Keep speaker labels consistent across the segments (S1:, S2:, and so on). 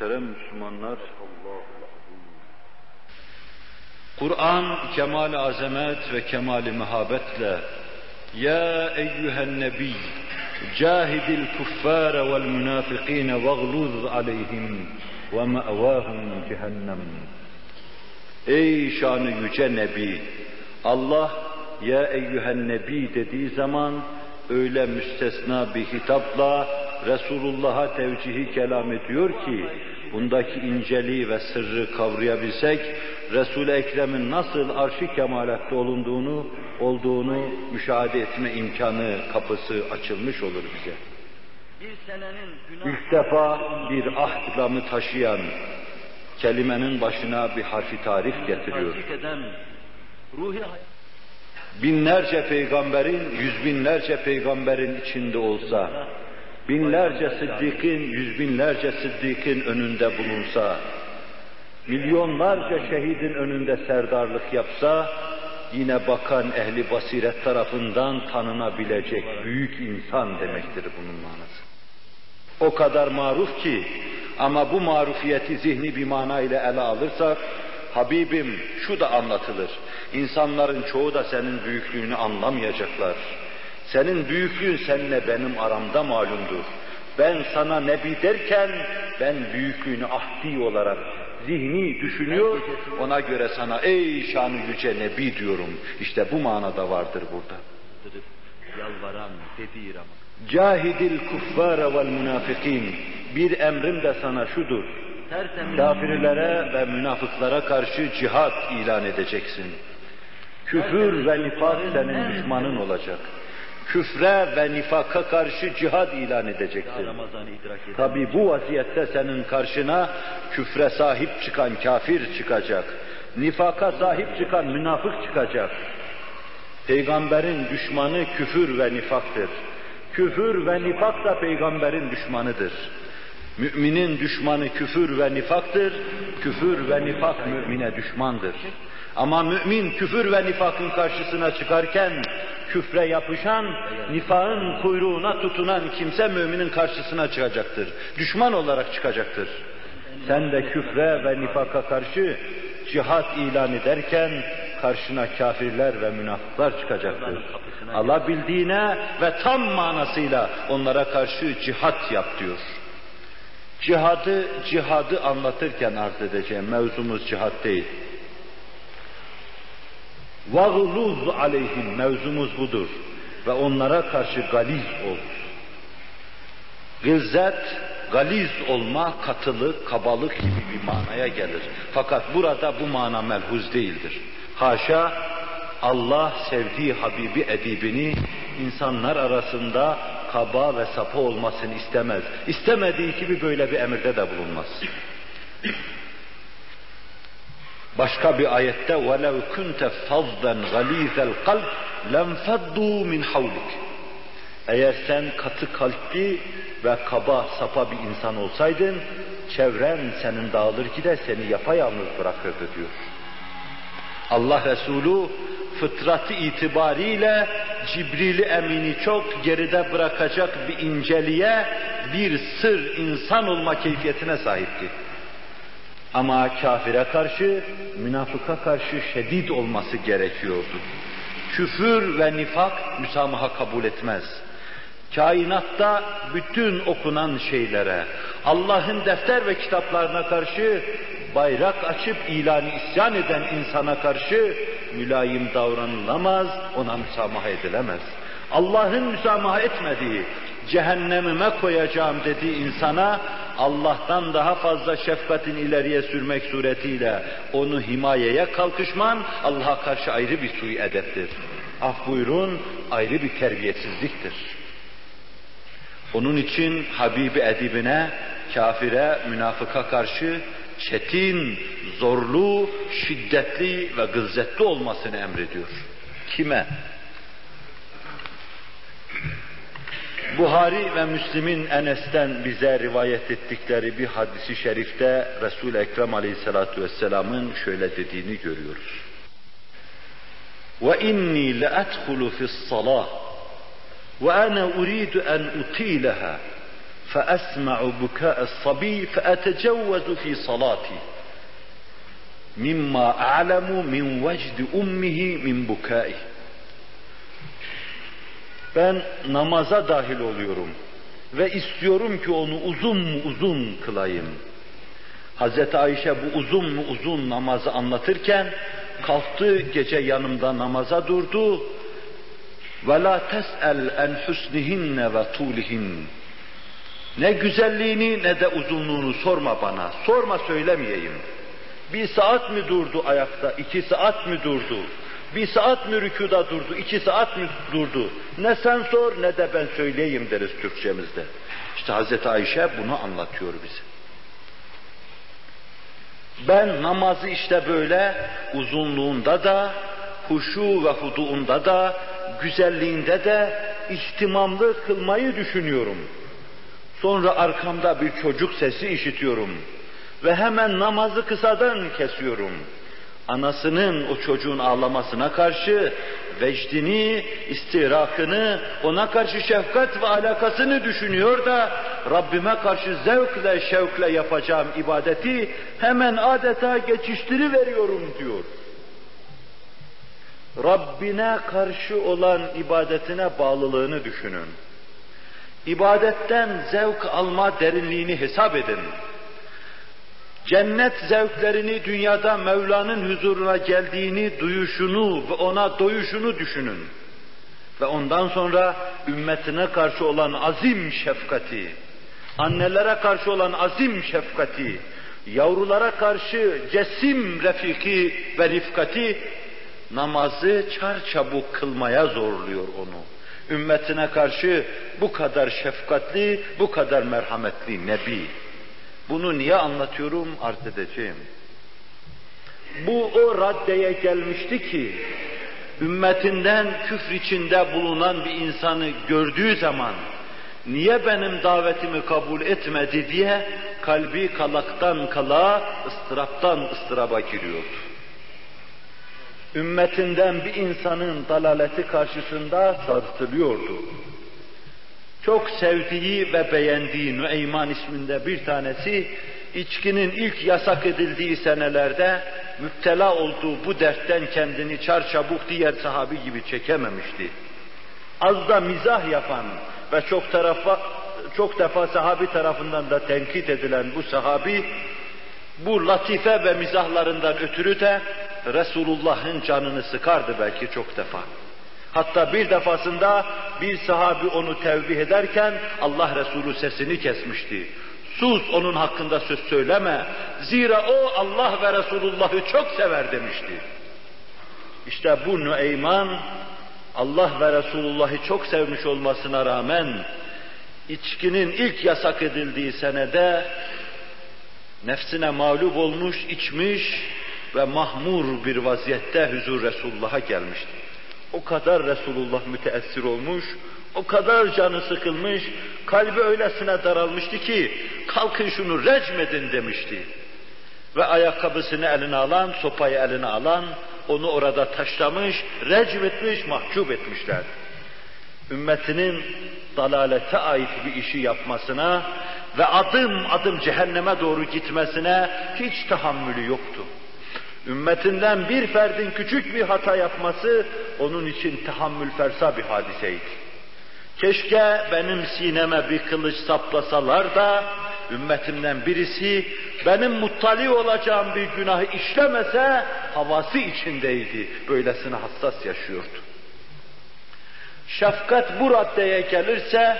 S1: Muhterem Müslümanlar, Kur'an kemal azamet ve kemali muhabbetle Ya eyyühen nebi cahidil kuffara vel münafikine vagluz aleyhim ve me'vahum cehennem. Ey şanı yüce nebi Allah ya eyyühen nebi dediği zaman öyle müstesna bir hitapla Resulullah'a tevcihi kelam ediyor ki bundaki inceliği ve sırrı kavrayabilsek Resul-i Ekrem'in nasıl arşı kemalatte olunduğunu, olduğunu müşahede etme imkanı kapısı açılmış olur bize.
S2: Bir senenin
S1: İlk defa bir ahd taşıyan kelimenin başına bir harfi tarif getiriyor. Binlerce peygamberin, yüz binlerce peygamberin içinde olsa, binlerce sıddıkın, yüz binlerce sıddıkın önünde bulunsa, milyonlarca şehidin önünde serdarlık yapsa, yine bakan ehli basiret tarafından tanınabilecek büyük insan demektir bunun manası. O kadar maruf ki, ama bu marufiyeti zihni bir manayla ele alırsak, Habibim şu da anlatılır. İnsanların çoğu da senin büyüklüğünü anlamayacaklar. Senin büyüklüğün seninle benim aramda malumdur. Ben sana nebi derken ben büyüklüğünü ahdi olarak zihni düşünüyor, ona göre sana ey şanı yüce nebi diyorum. İşte bu manada vardır burada.
S2: Yalvaran, dediğir ama.
S1: Cahidil kuffara vel münafikin. Bir emrim de sana şudur. Kafirlere ve münafıklara karşı cihat ilan edeceksin. Küfür ve nifak senin düşmanın olacak. Küfre ve nifaka karşı cihad ilan
S2: eden.
S1: Tabi bu vaziyette senin karşına küfre sahip çıkan kafir çıkacak. Nifaka sahip çıkan münafık çıkacak. Peygamberin düşmanı küfür ve nifaktır. Küfür ve nifak da peygamberin düşmanıdır. Müminin düşmanı küfür ve nifaktır. Küfür ve nifak mümine düşmandır. Ama mümin küfür ve nifakın karşısına çıkarken küfre yapışan, nifakın kuyruğuna tutunan kimse müminin karşısına çıkacaktır. Düşman olarak çıkacaktır. Sen de küfre ve nifaka karşı cihat ilan ederken karşına kafirler ve münafıklar çıkacaktır. Alabildiğine ve tam manasıyla onlara karşı cihat yap diyor. Cihadı, cihadı anlatırken arz edeceğim. Mevzumuz cihat değil. Vaguluz aleyhim mevzumuz budur. Ve onlara karşı galiz ol. Gızzet, galiz olma, katılık, kabalık gibi bir manaya gelir. Fakat burada bu mana melhuz değildir. Haşa, Allah sevdiği Habibi edibini insanlar arasında kaba ve sapa olmasını istemez. İstemediği gibi böyle bir emirde de bulunmaz. Başka bir ayette وَلَوْ كُنْتَ فَضًّا غَلِيظَ الْقَلْبِ لَنْفَضُّوا مِنْ حَوْلِكَ Eğer sen katı kalpli ve kaba sapa bir insan olsaydın, çevren senin dağılır ki de seni yapayalnız bırakırdı diyor. Allah Resulü fıtratı itibariyle Cibril Emin'i çok geride bırakacak bir inceliğe, bir sır insan olma keyfiyetine sahipti. Ama kafire karşı, münafıka karşı şedid olması gerekiyordu. Küfür ve nifak müsamaha kabul etmez. Kainatta bütün okunan şeylere, Allah'ın defter ve kitaplarına karşı bayrak açıp ilanı isyan eden insana karşı mülayim davranılamaz, ona müsamaha edilemez. Allah'ın müsamaha etmediği, cehennemime koyacağım dediği insana Allah'tan daha fazla şefkatin ileriye sürmek suretiyle onu himayeye kalkışman Allah'a karşı ayrı bir suyu edeptir. Af buyurun ayrı bir terbiyesizliktir. Onun için Habibi edibine, kafire, münafıka karşı çetin, zorlu, şiddetli ve gılzetli olmasını emrediyor. Kime? Buhari ve Müslim'in Enes'ten bize rivayet ettikleri bir hadisi şerifte Resul-i Ekrem Aleyhisselatü Vesselam'ın şöyle dediğini görüyoruz. وَاِنِّي لَأَدْخُلُ فِي الصَّلَاةِ وَأَنَا أُرِيدُ أَنْ أُطِيلَهَا فأسمع بكاء الصبي فأتجوز في صلاتي مما أعلم من وجد أمه من بكائه ben namaza dahil oluyorum ve istiyorum ki onu uzun mu uzun kılayım. Hazreti Ayşe bu uzun mu uzun namazı anlatırken kalktı gece yanımda namaza durdu. Ve la tes'el en husnihinne ve tulihin. ne güzelliğini ne de uzunluğunu sorma bana. Sorma söylemeyeyim. Bir saat mi durdu ayakta, iki saat mi durdu? Bir saat mi rükuda durdu, iki saat mi durdu? Ne sen sor ne de ben söyleyeyim deriz Türkçemizde. İşte Hazreti Ayşe bunu anlatıyor bize. Ben namazı işte böyle uzunluğunda da, huşu ve huduunda da, güzelliğinde de ihtimamlı kılmayı düşünüyorum. Sonra arkamda bir çocuk sesi işitiyorum ve hemen namazı kısadan kesiyorum. Anasının o çocuğun ağlamasına karşı vecdini, istirakını, ona karşı şefkat ve alakasını düşünüyor da Rabbime karşı zevkle, şevkle yapacağım ibadeti hemen adeta geçiştiri veriyorum diyor. Rabbine karşı olan ibadetine bağlılığını düşünün. İbadetten zevk alma derinliğini hesap edin. Cennet zevklerini dünyada Mevla'nın huzuruna geldiğini, duyuşunu ve ona doyuşunu düşünün. Ve ondan sonra ümmetine karşı olan azim şefkati, annelere karşı olan azim şefkati, yavrulara karşı cesim refiki ve rifkati namazı çarçabuk kılmaya zorluyor onu. Ümmetine karşı bu kadar şefkatli, bu kadar merhametli Nebi. Bunu niye anlatıyorum arz edeceğim. Bu o raddeye gelmişti ki ümmetinden küfr içinde bulunan bir insanı gördüğü zaman niye benim davetimi kabul etmedi diye kalbi kalaktan kala, ıstıraptan ıstıraba giriyordu. Ümmetinden bir insanın dalaleti karşısında sarsılıyordu çok sevdiği ve beğendiği Nüeyman isminde bir tanesi, içkinin ilk yasak edildiği senelerde müptela olduğu bu dertten kendini çarçabuk diğer sahabi gibi çekememişti. Az da mizah yapan ve çok tarafa çok defa sahabi tarafından da tenkit edilen bu sahabi bu latife ve mizahlarından ötürü de Resulullah'ın canını sıkardı belki çok defa. Hatta bir defasında bir sahabi onu tevbih ederken Allah Resulü sesini kesmişti. Sus onun hakkında söz söyleme. Zira o Allah ve Resulullah'ı çok sever demişti. İşte bu Nüeyman Allah ve Resulullah'ı çok sevmiş olmasına rağmen içkinin ilk yasak edildiği senede nefsine mağlup olmuş, içmiş ve mahmur bir vaziyette huzur Resulullah'a gelmişti. O kadar Resulullah müteessir olmuş, o kadar canı sıkılmış, kalbi öylesine daralmıştı ki kalkın şunu recmedin demişti. Ve ayakkabısını eline alan, sopayı eline alan, onu orada taşlamış, recmetmiş, mahcup etmişler. Ümmetinin dalalete ait bir işi yapmasına ve adım adım cehenneme doğru gitmesine hiç tahammülü yoktu. Ümmetinden bir ferdin küçük bir hata yapması onun için tahammül fersa bir hadiseydi. Keşke benim sineme bir kılıç saplasalar da ümmetimden birisi benim muttali olacağım bir günahı işlemese havası içindeydi. Böylesine hassas yaşıyordu. Şefkat bu raddeye gelirse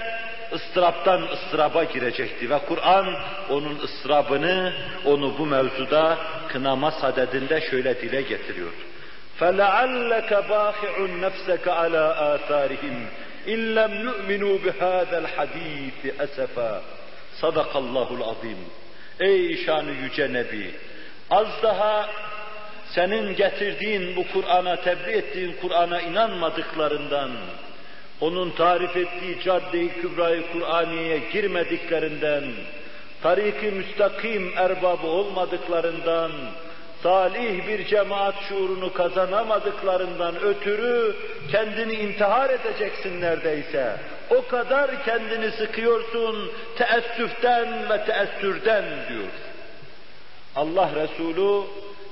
S1: ıstıraptan ıstıraba girecekti ve Kur'an onun ıstırabını, onu bu mevzuda kınama sadedinde şöyle dile getiriyor. فَلَعَلَّكَ بَاخِعٌ نَفْسَكَ عَلَى آثَارِهِمْ اِنْ لَمْ يُؤْمِنُوا بِهَذَا الْحَد۪يثِ أَسَفًا Sadakallahul azim. Ey şanı yüce Nebi! Az daha senin getirdiğin bu Kur'an'a, tebliğ ettiğin Kur'an'a inanmadıklarından, onun tarif ettiği cadde-i kübrayı Kur'aniye'ye girmediklerinden, tariki müstakim erbabı olmadıklarından, salih bir cemaat şuurunu kazanamadıklarından ötürü kendini intihar edeceksin neredeyse. O kadar kendini sıkıyorsun teessüften ve teessürden diyor. Allah Resulü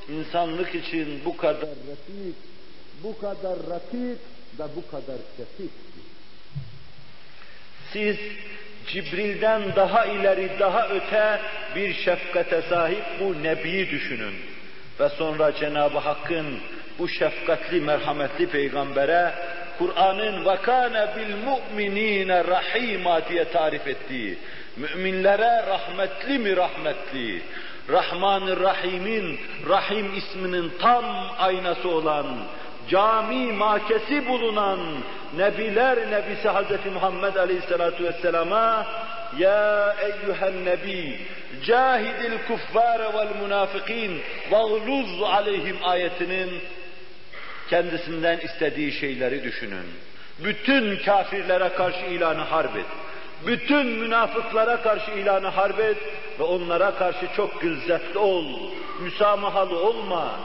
S1: insanlık için bu kadar ratif, bu kadar rakip ve bu kadar şefik. Siz Cibril'den daha ileri, daha öte bir şefkate sahip bu Nebi'yi düşünün. Ve sonra Cenab-ı Hakk'ın bu şefkatli, merhametli peygambere Kur'an'ın vakane bil mu'minine rahima diye tarif ettiği, müminlere rahmetli mi rahmetli, Rahman-ı Rahim'in Rahim isminin tam aynası olan, cami makesi bulunan Nebiler Nebisi Hz. Muhammed Aleyhisselatü Vesselam'a Ya eyyühen nebi cahidil kuffare vel münafikin vağluz aleyhim ayetinin kendisinden istediği şeyleri düşünün. Bütün kafirlere karşı ilanı harp et. Bütün münafıklara karşı ilanı harp et ve onlara karşı çok gılzetli ol, müsamahalı olma.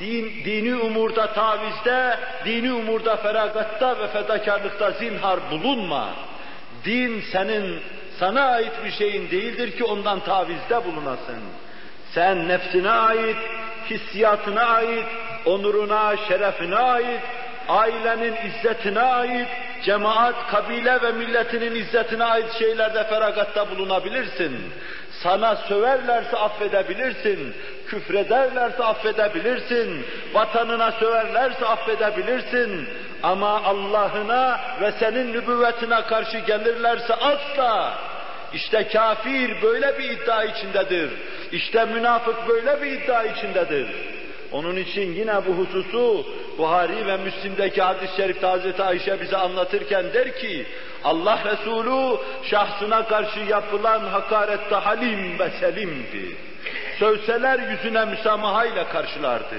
S1: Din, dini umurda tavizde, dini umurda feragatta ve fedakarlıkta zinhar bulunma. Din senin, sana ait bir şeyin değildir ki ondan tavizde bulunasın. Sen nefsine ait, hissiyatına ait, onuruna, şerefine ait, ailenin izzetine ait, cemaat, kabile ve milletinin izzetine ait şeylerde feragatta bulunabilirsin. Sana söverlerse affedebilirsin, küfrederlerse affedebilirsin, vatanına söverlerse affedebilirsin. Ama Allah'ına ve senin nübüvvetine karşı gelirlerse asla işte kafir böyle bir iddia içindedir. İşte münafık böyle bir iddia içindedir. Onun için yine bu hususu Buhari ve Müslim'deki hadis-i şerifte Hazreti Ayşe bize anlatırken der ki Allah Resulü şahsına karşı yapılan hakarette halim ve selimdi. Sövseler yüzüne müsamahayla karşılardı.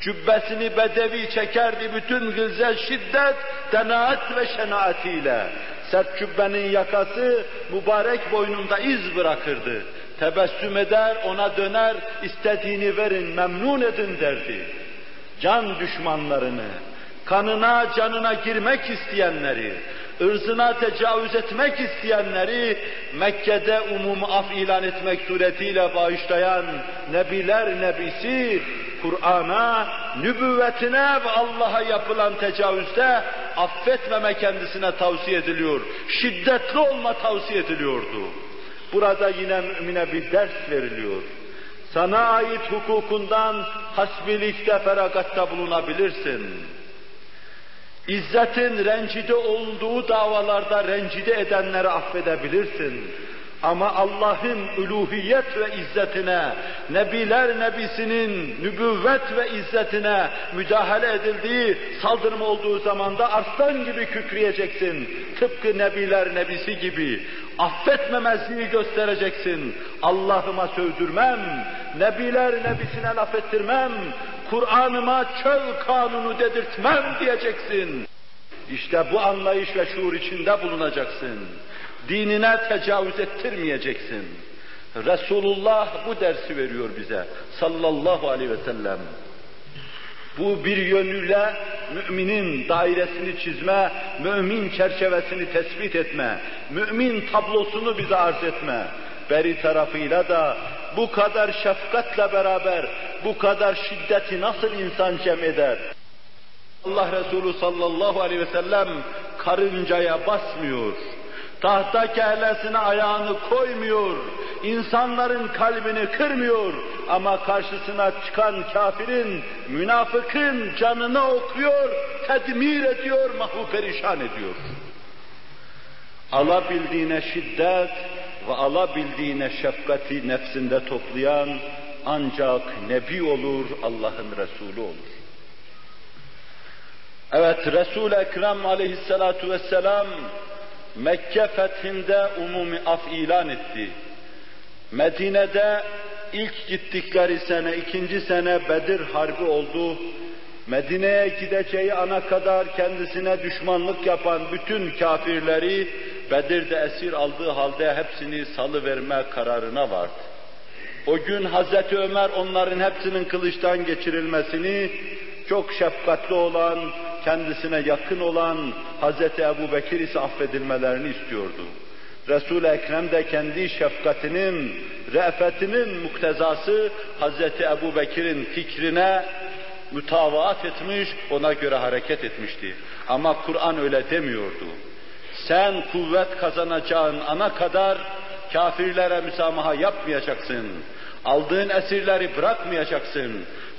S1: Cübbesini bedevi çekerdi bütün gılze şiddet, denaat ve şenaatiyle. Sert cübbenin yakası mübarek boynunda iz bırakırdı. Tebessüm eder, ona döner, istediğini verin, memnun edin derdi. Can düşmanlarını, kanına, canına girmek isteyenleri, ırzına tecavüz etmek isteyenleri Mekke'de umum af ilan etmek suretiyle bağışlayan Nebiler Nebisi, Kur'an'a, nübüvvetine ve Allah'a yapılan tecavüzde affetmeme kendisine tavsiye ediliyor. Şiddetli olma tavsiye ediliyordu. Burada yine mümine bir ders veriliyor. Sana ait hukukundan hasbilikte feragatta bulunabilirsin. İzzetin rencide olduğu davalarda rencide edenleri affedebilirsin. Ama Allah'ın uluhiyet ve izzetine, Nebiler Nebisinin nübüvvet ve izzetine müdahale edildiği, saldırma olduğu zaman da arslan gibi kükreyeceksin. Tıpkı Nebiler Nebisi gibi. Affetmemezliği göstereceksin. Allah'ıma sövdürmem, Nebiler Nebisine laf ettirmem, Kur'an'ıma çöl kanunu dedirtmem diyeceksin. İşte bu anlayış ve şuur içinde bulunacaksın. Dinine tecavüz ettirmeyeceksin. Resulullah bu dersi veriyor bize sallallahu aleyhi ve sellem. Bu bir yönüyle müminin dairesini çizme, mümin çerçevesini tespit etme, mümin tablosunu bize arz etme. Beri tarafıyla da bu kadar şefkatle beraber bu kadar şiddeti nasıl insan cem eder? Allah Resulü sallallahu aleyhi ve sellem karıncaya basmıyor. Tahta kellesine ayağını koymuyor. insanların kalbini kırmıyor. Ama karşısına çıkan kafirin, münafıkın canını okuyor, tedmir ediyor, mahvu perişan ediyor. Alabildiğine şiddet ve alabildiğine şefkati nefsinde toplayan ancak Nebi olur, Allah'ın Resulü olur. Evet, Resul-i Ekrem aleyhissalatu vesselam Mekke fethinde umumi af ilan etti. Medine'de ilk gittikleri sene, ikinci sene Bedir Harbi oldu. Medine'ye gideceği ana kadar kendisine düşmanlık yapan bütün kafirleri Bedir'de esir aldığı halde hepsini salı verme kararına vardı. O gün Hazreti Ömer onların hepsinin kılıçtan geçirilmesini çok şefkatli olan, kendisine yakın olan Hazreti Ebu Bekir ise affedilmelerini istiyordu. Resul-i Ekrem de kendi şefkatinin, re'fetinin muktezası Hazreti Ebu Bekir'in fikrine mütavaat etmiş, ona göre hareket etmişti. Ama Kur'an öyle demiyordu. Sen kuvvet kazanacağın ana kadar kafirlere müsamaha yapmayacaksın. Aldığın esirleri bırakmayacaksın.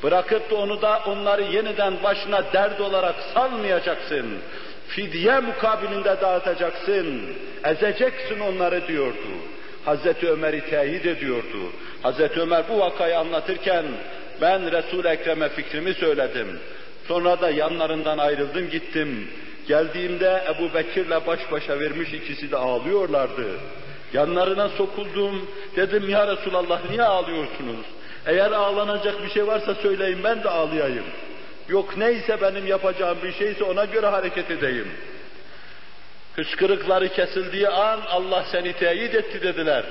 S1: Bırakıp da onu da onları yeniden başına dert olarak salmayacaksın. Fidye mukabilinde dağıtacaksın. Ezeceksin onları diyordu. Hazreti Ömer'i teyit ediyordu. Hazreti Ömer bu vakayı anlatırken ben Resul-i Ekrem'e fikrimi söyledim. Sonra da yanlarından ayrıldım gittim. Geldiğimde Ebu Bekir'le baş başa vermiş ikisi de ağlıyorlardı. Yanlarına sokuldum. Dedim ya Resulallah niye ağlıyorsunuz? Eğer ağlanacak bir şey varsa söyleyin ben de ağlayayım. Yok neyse benim yapacağım bir şeyse ona göre hareket edeyim. Hıçkırıkları kesildiği an Allah seni teyit etti dediler.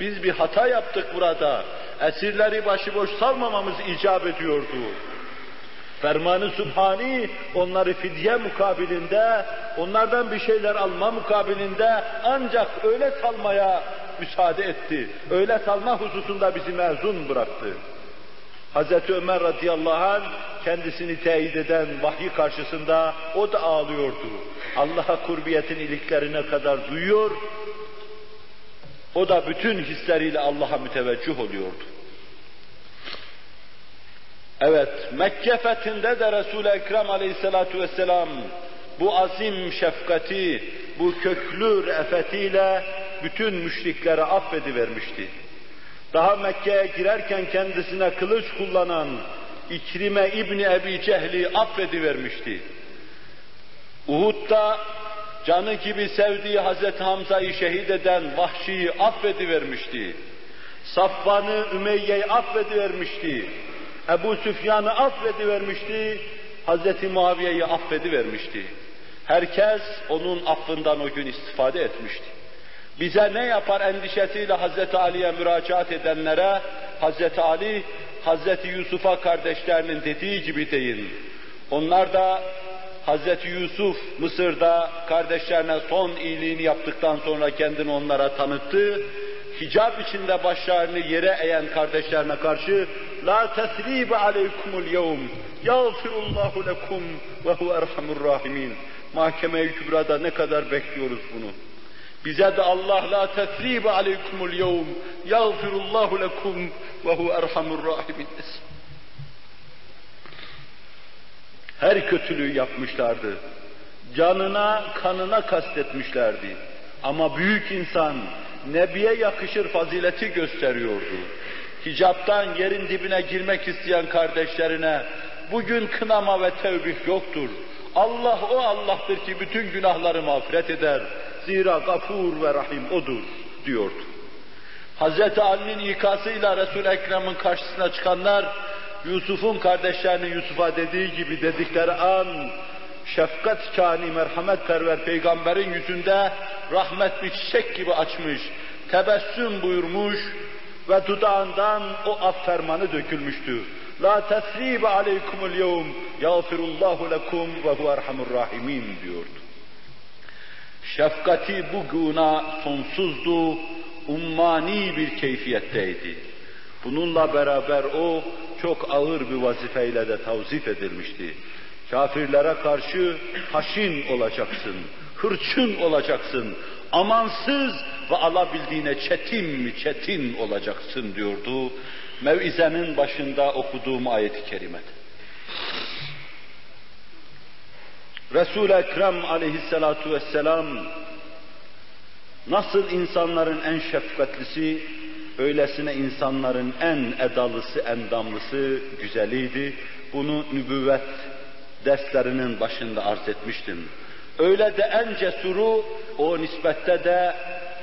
S1: Biz bir hata yaptık burada. Esirleri başıboş salmamamız icap ediyordu. Fermanı Sübhani onları fidye mukabilinde, onlardan bir şeyler alma mukabilinde ancak öyle salmaya müsaade etti. Öyle salma hususunda bizi mezun bıraktı. Hazreti Ömer radıyallahu anh kendisini teyit eden vahiy karşısında o da ağlıyordu. Allah'a kurbiyetin iliklerine kadar duyuyor, o da bütün hisleriyle Allah'a müteveccüh oluyordu. Evet, Mekke fethinde de Resul-i Ekrem aleyhissalatu vesselam bu azim şefkati, bu köklü re'fetiyle bütün müşriklere affedivermişti. Daha Mekke'ye girerken kendisine kılıç kullanan İkrime İbni Ebi Cehli affedivermişti. Uhud'da canı gibi sevdiği Hazreti Hamza'yı şehit eden Vahşi'yi affedivermişti. Safvan'ı, Ümeyye'yi affedivermişti. Ebu Süfyan'ı affedivermişti. Hazreti Muaviye'yi affedivermişti. Herkes onun affından o gün istifade etmişti. Bize ne yapar endişesiyle Hazreti Ali'ye müracaat edenlere Hazreti Ali, Hazreti Yusuf'a kardeşlerinin dediği gibi deyin. Onlar da Hazreti Yusuf Mısır'da kardeşlerine son iyiliğini yaptıktan sonra kendini onlara tanıttı. Hicab içinde başlarını yere eğen kardeşlerine karşı La tesribe aleykumul yevm yağfirullahu lekum ve huve erhamur rahimin. Mahkeme-i Kübra'da ne kadar bekliyoruz bunu. Bize de Allah la tesribe aleykumul yevm yağfirullahu lekum ve huve erhamur rahimin. Her kötülüğü yapmışlardı. Canına, kanına kastetmişlerdi. Ama büyük insan Nebiye yakışır fazileti gösteriyordu. Hicaptan yerin dibine girmek isteyen kardeşlerine bugün kınama ve tevbih yoktur. Allah o Allah'tır ki bütün günahları mağfiret eder. Zira gafur ve rahim odur diyordu. Hz. Ali'nin ikasıyla Resul-i Ekrem'in karşısına çıkanlar Yusuf'un kardeşlerinin Yusuf'a dediği gibi dedikleri an şefkat kâni merhametperver peygamberin yüzünde rahmet bir çiçek gibi açmış, tebessüm buyurmuş ve dudağından o af fermanı dökülmüştü. La tesribe aleykumul yevm yağfirullahu lekum ve hu erhamur rahimin diyordu. Şefkati buguna sonsuzdu, ummani bir keyfiyetteydi. Bununla beraber o çok ağır bir vazifeyle de tavzif edilmişti. Kafirlere karşı haşin olacaksın, hırçın olacaksın, amansız ve alabildiğine çetin mi çetin olacaksın diyordu. Mevizenin başında okuduğum ayet-i kerimede. Resul-i Ekrem aleyhissalatu vesselam nasıl insanların en şefkatlisi, öylesine insanların en edalısı, endamlısı, güzeliydi. Bunu nübüvvet derslerinin başında arz etmiştim. Öyle de en cesuru, o nispette de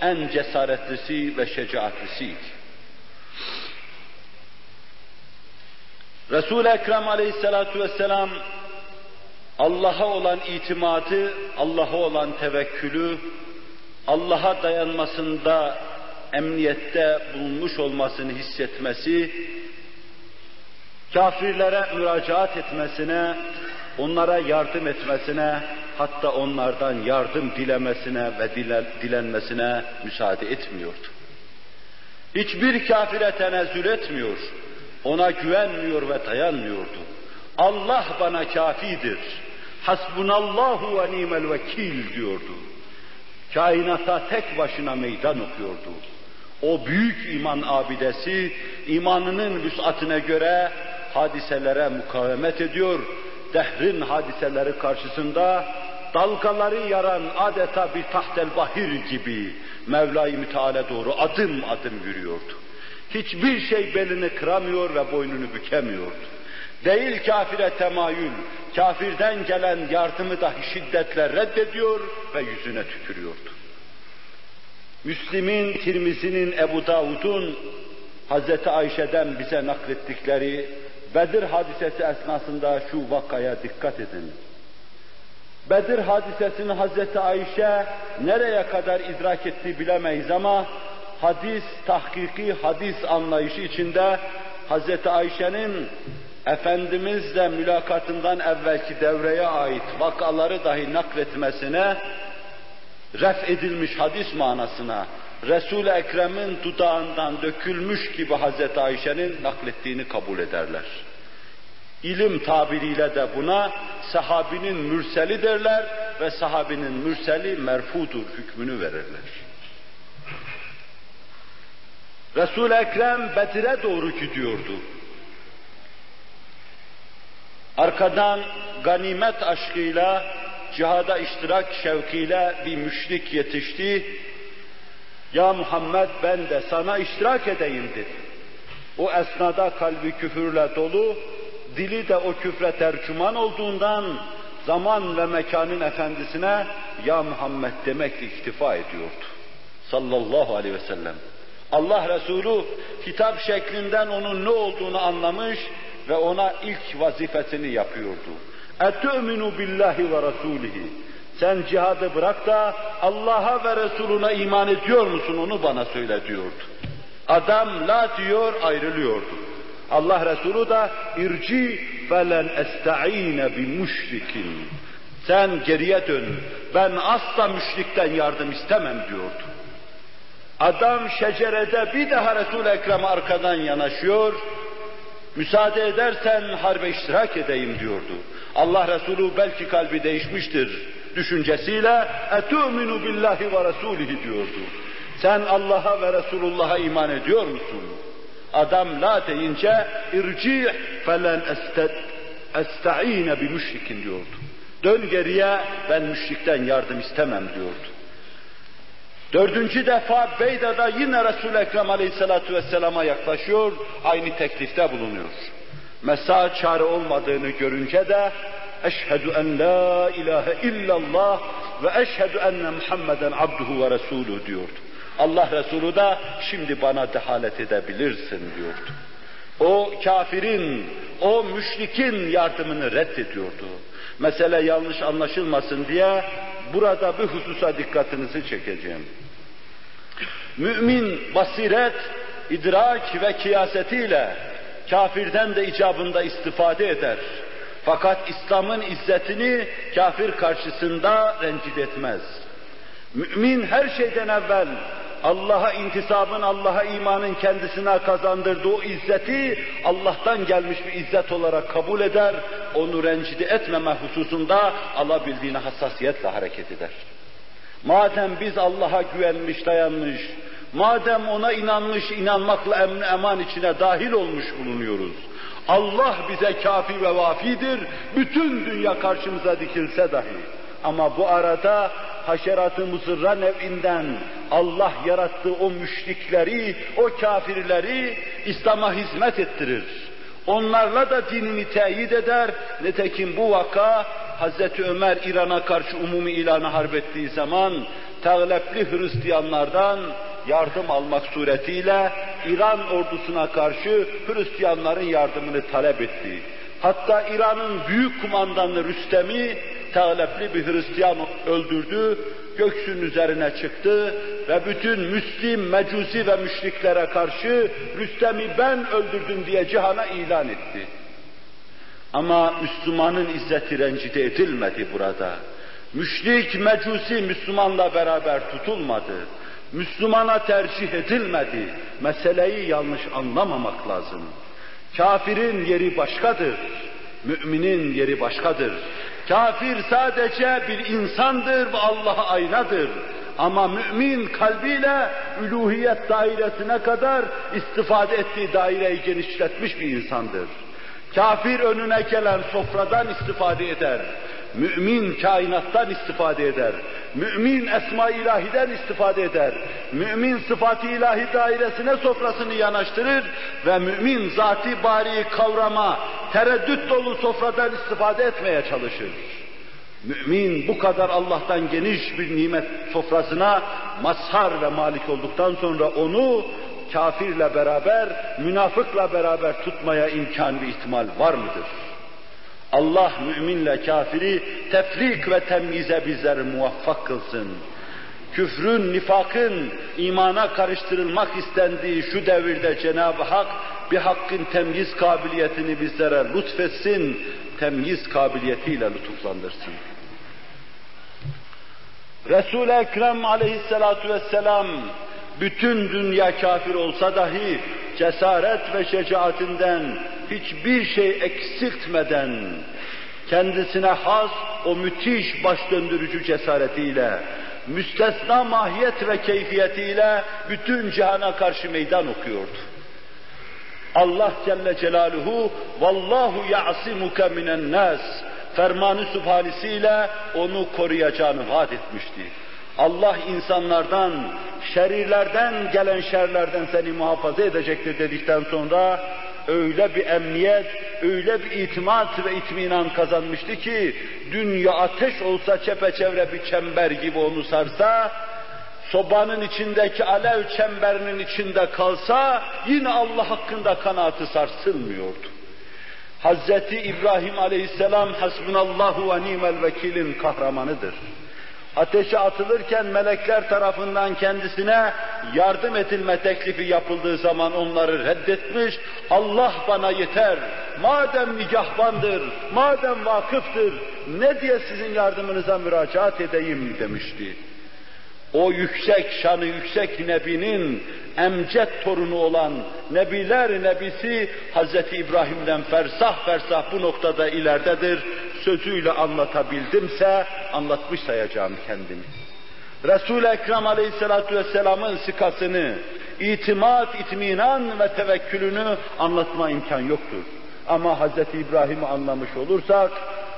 S1: en cesaretlisi ve şecaatlisiydi. Resul-i Ekrem aleyhissalatu vesselam Allah'a olan itimadı, Allah'a olan tevekkülü, Allah'a dayanmasında emniyette bulunmuş olmasını hissetmesi, kafirlere müracaat etmesine, onlara yardım etmesine, hatta onlardan yardım dilemesine ve dilenmesine müsaade etmiyordu. Hiçbir kafire tenezzül etmiyor, ona güvenmiyor ve dayanmıyordu. Allah bana kafidir, hasbunallahu ve nimel vekil diyordu. Kainata tek başına meydan okuyordu. O büyük iman abidesi, imanının vüsatine göre hadiselere mukavemet ediyor, dehrin hadiseleri karşısında dalgaları yaran adeta bir tahtel bahir gibi Mevla-i Müteala doğru adım adım yürüyordu. Hiçbir şey belini kıramıyor ve boynunu bükemiyordu. Değil kafire temayül, kafirden gelen yardımı dahi şiddetle reddediyor ve yüzüne tükürüyordu. Müslim'in, Tirmizi'nin, Ebu Davud'un Hazreti Ayşe'den bize naklettikleri Bedir hadisesi esnasında şu vakaya dikkat edin. Bedir hadisesini Hazreti Ayşe nereye kadar idrak etti bilemeyiz ama hadis, tahkiki hadis anlayışı içinde Hazreti Ayşe'nin Efendimizle mülakatından evvelki devreye ait vakaları dahi nakletmesine ref edilmiş hadis manasına Resul-i Ekrem'in dudağından dökülmüş gibi Hazreti Ayşe'nin naklettiğini kabul ederler. İlim tabiriyle de buna sahabinin mürseli derler ve sahabinin mürseli merfudur hükmünü verirler. Resul-i Ekrem Bedir'e doğru gidiyordu. Arkadan ganimet aşkıyla, cihada iştirak şevkiyle bir müşrik yetişti. Ya Muhammed ben de sana iştirak edeyim dedi. O esnada kalbi küfürle dolu, dili de o küfre tercüman olduğundan zaman ve mekanın efendisine ya Muhammed demekle iktifa ediyordu. Sallallahu aleyhi ve sellem. Allah Resulü kitap şeklinden onun ne olduğunu anlamış ve ona ilk vazifesini yapıyordu. اَتُؤْمِنُ billahi ve rasulihi. sen cihadı bırak da Allah'a ve Resuluna iman ediyor musun onu bana söyle diyordu. Adam la diyor ayrılıyordu. Allah Resulü da irci felen esta'ine bi müşrikin. Sen geriye dön. Ben asla müşrikten yardım istemem diyordu. Adam şecerede bir daha Resul-i Ekrem arkadan yanaşıyor. Müsaade edersen harbe iştirak edeyim diyordu. Allah Resulü belki kalbi değişmiştir düşüncesiyle etu'minu billahi ve rasulihi diyordu. Sen Allah'a ve Resulullah'a iman ediyor musun? Adam la deyince irci felen esta'ine bi müşrikin diyordu. Dön geriye ben müşrikten yardım istemem diyordu. Dördüncü defa Beyda'da yine Resul-i Ekrem Aleyhisselatü Vesselam'a yaklaşıyor, aynı teklifte bulunuyor. Mesa çare olmadığını görünce de eşhedü en la ilahe illallah ve eşhedü enne Muhammeden abduhu ve resulü diyordu. Allah Resulü de şimdi bana dehalet edebilirsin diyordu. O kafirin, o müşrikin yardımını reddediyordu. Mesele yanlış anlaşılmasın diye burada bir hususa dikkatinizi çekeceğim. Mümin basiret, idrak ve kıyasetiyle kafirden de icabında istifade eder. Fakat İslam'ın izzetini kafir karşısında rencide etmez. Mümin her şeyden evvel Allah'a intisabın, Allah'a imanın kendisine kazandırdığı o izzeti Allah'tan gelmiş bir izzet olarak kabul eder, onu rencide etmeme hususunda alabildiğine hassasiyetle hareket eder. Madem biz Allah'a güvenmiş, dayanmış, madem ona inanmış, inanmakla emni eman içine dahil olmuş bulunuyoruz, Allah bize kafi ve vafidir, bütün dünya karşımıza dikilse dahi. Ama bu arada haşerat-ı nevinden Allah yarattığı o müşrikleri, o kafirleri İslam'a hizmet ettirir. Onlarla da dinini teyit eder. Nitekim bu vaka Hazreti Ömer İran'a karşı umumi ilanı harp ettiği zaman tağlepli Hristiyanlardan yardım almak suretiyle İran ordusuna karşı Hristiyanların yardımını talep etti. Hatta İran'ın büyük kumandanı Rüstem'i tağlepli bir Hristiyan öldürdü. göksünün üzerine çıktı ve bütün Müslim, Mecusi ve müşriklere karşı Rüstem'i ben öldürdüm diye cihana ilan etti. Ama Müslümanın izzeti rencide edilmedi burada. Müşrik, Mecusi Müslümanla beraber tutulmadı. Müslümana tercih edilmedi. Meseleyi yanlış anlamamak lazım. Kafirin yeri başkadır. Müminin yeri başkadır. Kafir sadece bir insandır ve Allah'a aynadır. Ama mümin kalbiyle üluhiyet dairesine kadar istifade ettiği daireyi genişletmiş bir insandır. Kafir önüne gelen sofradan istifade eder. Mümin kainattan istifade eder. Mümin esma ilahiden istifade eder. Mümin sıfat ilahi dairesine sofrasını yanaştırır ve mümin zati bari kavrama, tereddüt dolu sofradan istifade etmeye çalışır. Mümin bu kadar Allah'tan geniş bir nimet sofrasına mazhar ve malik olduktan sonra onu kafirle beraber, münafıkla beraber tutmaya imkan ve ihtimal var mıdır? Allah müminle kafiri tefrik ve temyize bizleri muvaffak kılsın. Küfrün, nifakın imana karıştırılmak istendiği şu devirde Cenab-ı Hak bir hakkın temyiz kabiliyetini bizlere lütfetsin, temyiz kabiliyetiyle lütuflandırsın. Resul-i Ekrem aleyhissalatu vesselam bütün dünya kafir olsa dahi cesaret ve şecaatinden hiçbir şey eksiltmeden kendisine has o müthiş baş döndürücü cesaretiyle, müstesna mahiyet ve keyfiyetiyle bütün cihana karşı meydan okuyordu. Allah Celle Celaluhu vallahu ya'simuke minen nas fermanı sübhanesiyle onu koruyacağını vaat etmişti. Allah insanlardan, şerirlerden gelen şerlerden seni muhafaza edecektir dedikten sonra öyle bir emniyet, öyle bir itimat ve itminan kazanmıştı ki dünya ateş olsa çepeçevre bir çember gibi onu sarsa, sobanın içindeki alev çemberinin içinde kalsa yine Allah hakkında kanaatı sarsılmıyordu. Hazreti İbrahim aleyhisselam hasbunallahu ve nimel vekilin kahramanıdır. Ateşe atılırken melekler tarafından kendisine yardım edilme teklifi yapıldığı zaman onları reddetmiş, Allah bana yeter, madem nigahbandır, madem vakıftır, ne diye sizin yardımınıza müracaat edeyim demişti. O yüksek şanı yüksek Nebi'nin emcet torunu olan Nebiler Nebisi Hazreti İbrahim'den fersah fersah bu noktada ileridedir. Sözüyle anlatabildimse anlatmış sayacağım kendimi. Resul-i Ekrem Aleyhisselatü Vesselam'ın sikasını, itimat, itminan ve tevekkülünü anlatma imkan yoktur. Ama Hazreti İbrahim'i anlamış olursak,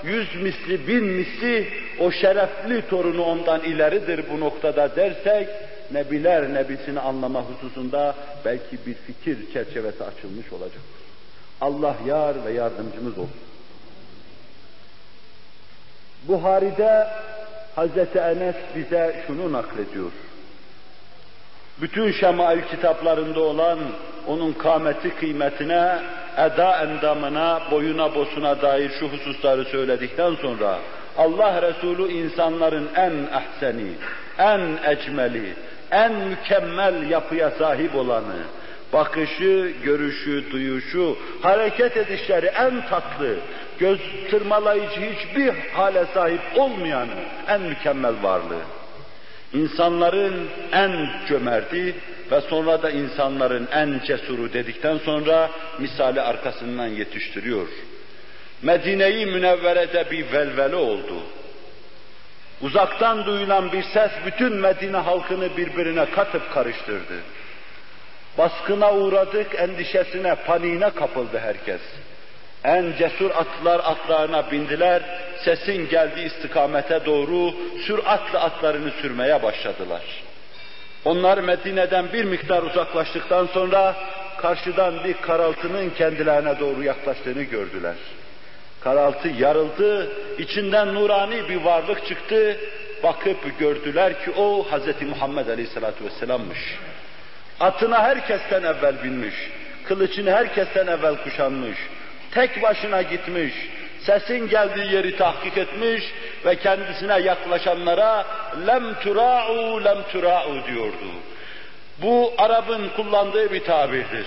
S1: yüz misli, bin misli o şerefli torunu ondan ileridir bu noktada dersek, Nebiler Nebisini anlama hususunda belki bir fikir çerçevesi açılmış olacaktır. Allah yar ve yardımcımız olsun. Buhari'de Hazreti Enes bize şunu naklediyor. Bütün şemail kitaplarında olan onun kâmeti kıymetine, eda endamına, boyuna bosuna dair şu hususları söyledikten sonra Allah Resulü insanların en ahseni, en ecmeli, en mükemmel yapıya sahip olanı, bakışı, görüşü, duyuşu, hareket edişleri en tatlı, göz tırmalayıcı hiçbir hale sahip olmayanı, en mükemmel varlığı. İnsanların en cömerti ve sonra da insanların en cesuru dedikten sonra misali arkasından yetiştiriyor. Medine-i Münevvere'de bir velvele oldu. Uzaktan duyulan bir ses bütün Medine halkını birbirine katıp karıştırdı. Baskına uğradık endişesine, paniğine kapıldı herkes. En cesur atlar atlarına bindiler, sesin geldiği istikamete doğru süratle atlarını sürmeye başladılar. Onlar Medine'den bir miktar uzaklaştıktan sonra karşıdan bir karaltının kendilerine doğru yaklaştığını gördüler. Karaltı yarıldı, içinden nurani bir varlık çıktı. Bakıp gördüler ki o Hz. Muhammed Aleyhisselatü Vesselam'mış. Atına herkesten evvel binmiş, kılıcını herkesten evvel kuşanmış, tek başına gitmiş, sesin geldiği yeri tahkik etmiş ve kendisine yaklaşanlara lem tura'u lem tura'u diyordu. Bu Arap'ın kullandığı bir tabirdir.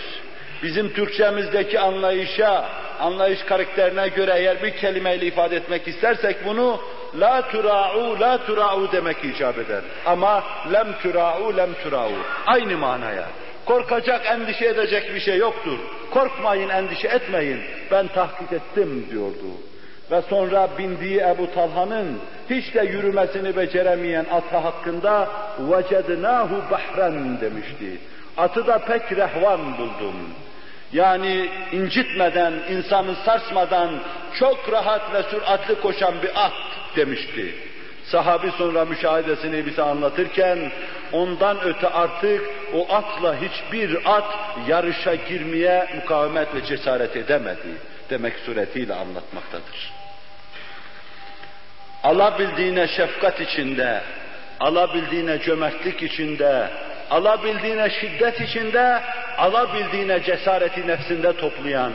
S1: Bizim Türkçemizdeki anlayışa, anlayış karakterine göre eğer bir kelimeyle ifade etmek istersek bunu la tura'u la tura'u demek icap eder. Ama lem tura'u lem tura'u aynı manaya. Korkacak, endişe edecek bir şey yoktur. Korkmayın, endişe etmeyin. Ben tahkik ettim diyordu. Ve sonra bindiği Ebu Talha'nın hiç de yürümesini beceremeyen atı hakkında وَجَدْنَاهُ bahren demişti. Atı da pek rehvan buldum. Yani incitmeden, insanı sarsmadan çok rahat ve süratli koşan bir at demişti. Sahabi sonra müşahedesini bize anlatırken ondan öte artık o atla hiçbir at yarışa girmeye mukavemet ve cesaret edemedi demek suretiyle anlatmaktadır. Alabildiğine şefkat içinde, alabildiğine cömertlik içinde, alabildiğine şiddet içinde, alabildiğine cesareti nefsinde toplayan,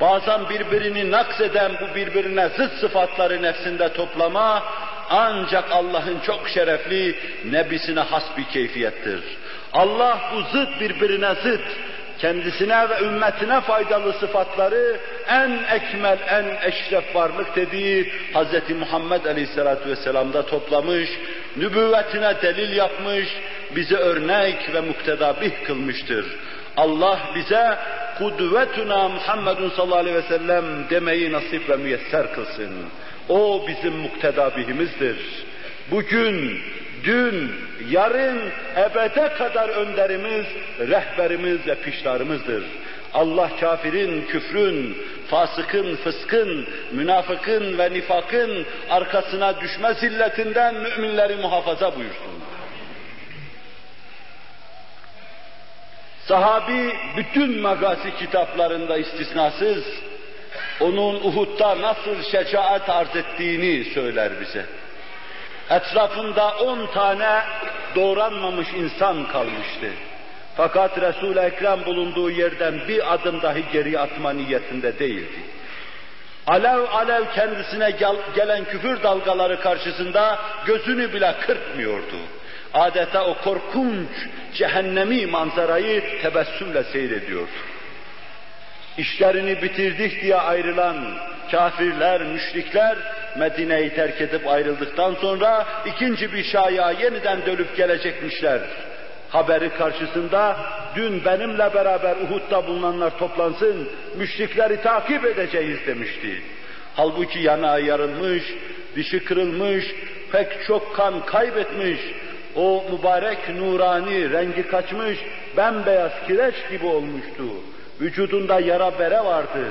S1: bazen birbirini nakseden bu birbirine zıt sıfatları nefsinde toplama, ancak Allah'ın çok şerefli nebisine has bir keyfiyettir. Allah bu zıt birbirine zıt, kendisine ve ümmetine faydalı sıfatları en ekmel, en eşref varlık dediği Hz. Muhammed Aleyhisselatü Vesselam'da toplamış, nübüvvetine delil yapmış, bize örnek ve muktedabih kılmıştır. Allah bize kudvetuna Muhammedun sallallahu aleyhi ve sellem demeyi nasip ve müyesser kılsın. O bizim muktedabihimizdir. Bugün, dün, yarın, ebede kadar önderimiz, rehberimiz ve piştarımızdır. Allah kafirin, küfrün, fasıkın, fıskın, münafıkın ve nifakın arkasına düşme zilletinden müminleri muhafaza buyursun. Sahabi bütün magazi kitaplarında istisnasız onun Uhud'da nasıl şecaat arz ettiğini söyler bize. Etrafında on tane doğranmamış insan kalmıştı. Fakat Resul-i Ekrem bulunduğu yerden bir adım dahi geri atma niyetinde değildi. Alev alev kendisine gel gelen küfür dalgaları karşısında gözünü bile kırpmıyordu. Adeta o korkunç cehennemi manzarayı tebessümle seyrediyordu. İşlerini bitirdik diye ayrılan kafirler, müşrikler Medine'yi terk edip ayrıldıktan sonra ikinci bir şaya yeniden dönüp gelecekmişler. Haberi karşısında dün benimle beraber Uhud'da bulunanlar toplansın, müşrikleri takip edeceğiz demişti. Halbuki yanağı yarılmış, dişi kırılmış, pek çok kan kaybetmiş, o mübarek nurani rengi kaçmış, bembeyaz kireç gibi olmuştu. Vücudunda yara bere vardı.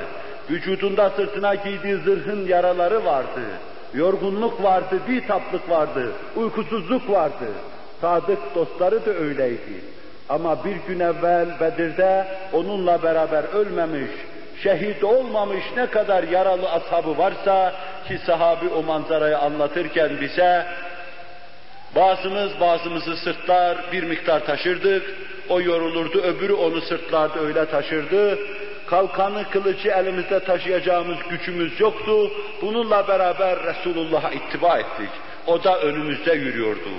S1: Vücudunda sırtına giydiği zırhın yaraları vardı. Yorgunluk vardı, bitaplık vardı, uykusuzluk vardı. Sadık dostları da öyleydi. Ama bir gün evvel Bedir'de onunla beraber ölmemiş, şehit olmamış ne kadar yaralı ashabı varsa ki sahabi o manzarayı anlatırken bize bazımız bazımızı sırtlar bir miktar taşırdık, o yorulurdu, öbürü onu sırtlardı öyle taşırdı. Kalkanı, kılıcı elimizde taşıyacağımız gücümüz yoktu. Bununla beraber Resulullah'a ittiba ettik. O da önümüzde yürüyordu.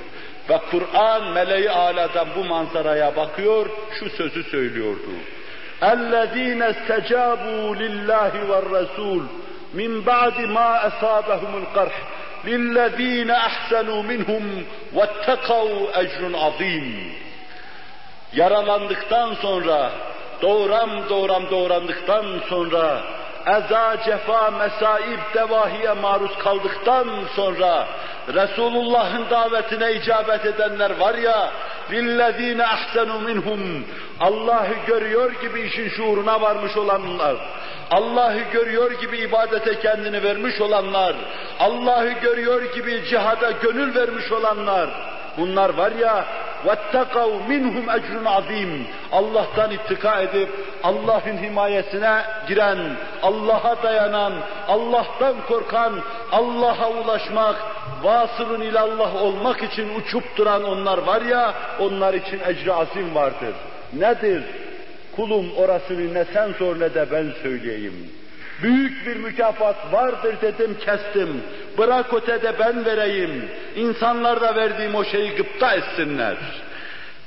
S1: Ve Kur'an meleği aladan bu manzaraya bakıyor, şu sözü söylüyordu. اَلَّذ۪ينَ اسْتَجَابُوا لِلّٰهِ وَالرَّسُولِ مِنْ بَعْدِ مَا أَصَابَهُمُ الْقَرْحِ لِلَّذ۪ينَ اَحْسَنُوا مِنْهُمْ وَاتَّقَوْا اَجْرٌ عَظ۪يمٌ yaralandıktan sonra, doğram doğram doğrandıktan sonra, eza, cefa, mesaib, devahiye maruz kaldıktan sonra Resulullah'ın davetine icabet edenler var ya lillezine ahsenu minhum Allah'ı görüyor gibi işin şuuruna varmış olanlar Allah'ı görüyor gibi ibadete kendini vermiş olanlar Allah'ı görüyor gibi cihada gönül vermiş olanlar bunlar var ya وَاتَّقَوْا مِنْهُمْ اَجْرٌ azim. Allah'tan ittika edip, Allah'ın himayesine giren, Allah'a dayanan, Allah'tan korkan, Allah'a ulaşmak, vasılın ilallah olmak için uçup duran onlar var ya, onlar için ecri azim vardır. Nedir? Kulum orasını ne sen sor ne de ben söyleyeyim. Büyük bir mükafat vardır dedim kestim. Bırak ötede ben vereyim. İnsanlar da verdiğim o şeyi gıpta etsinler.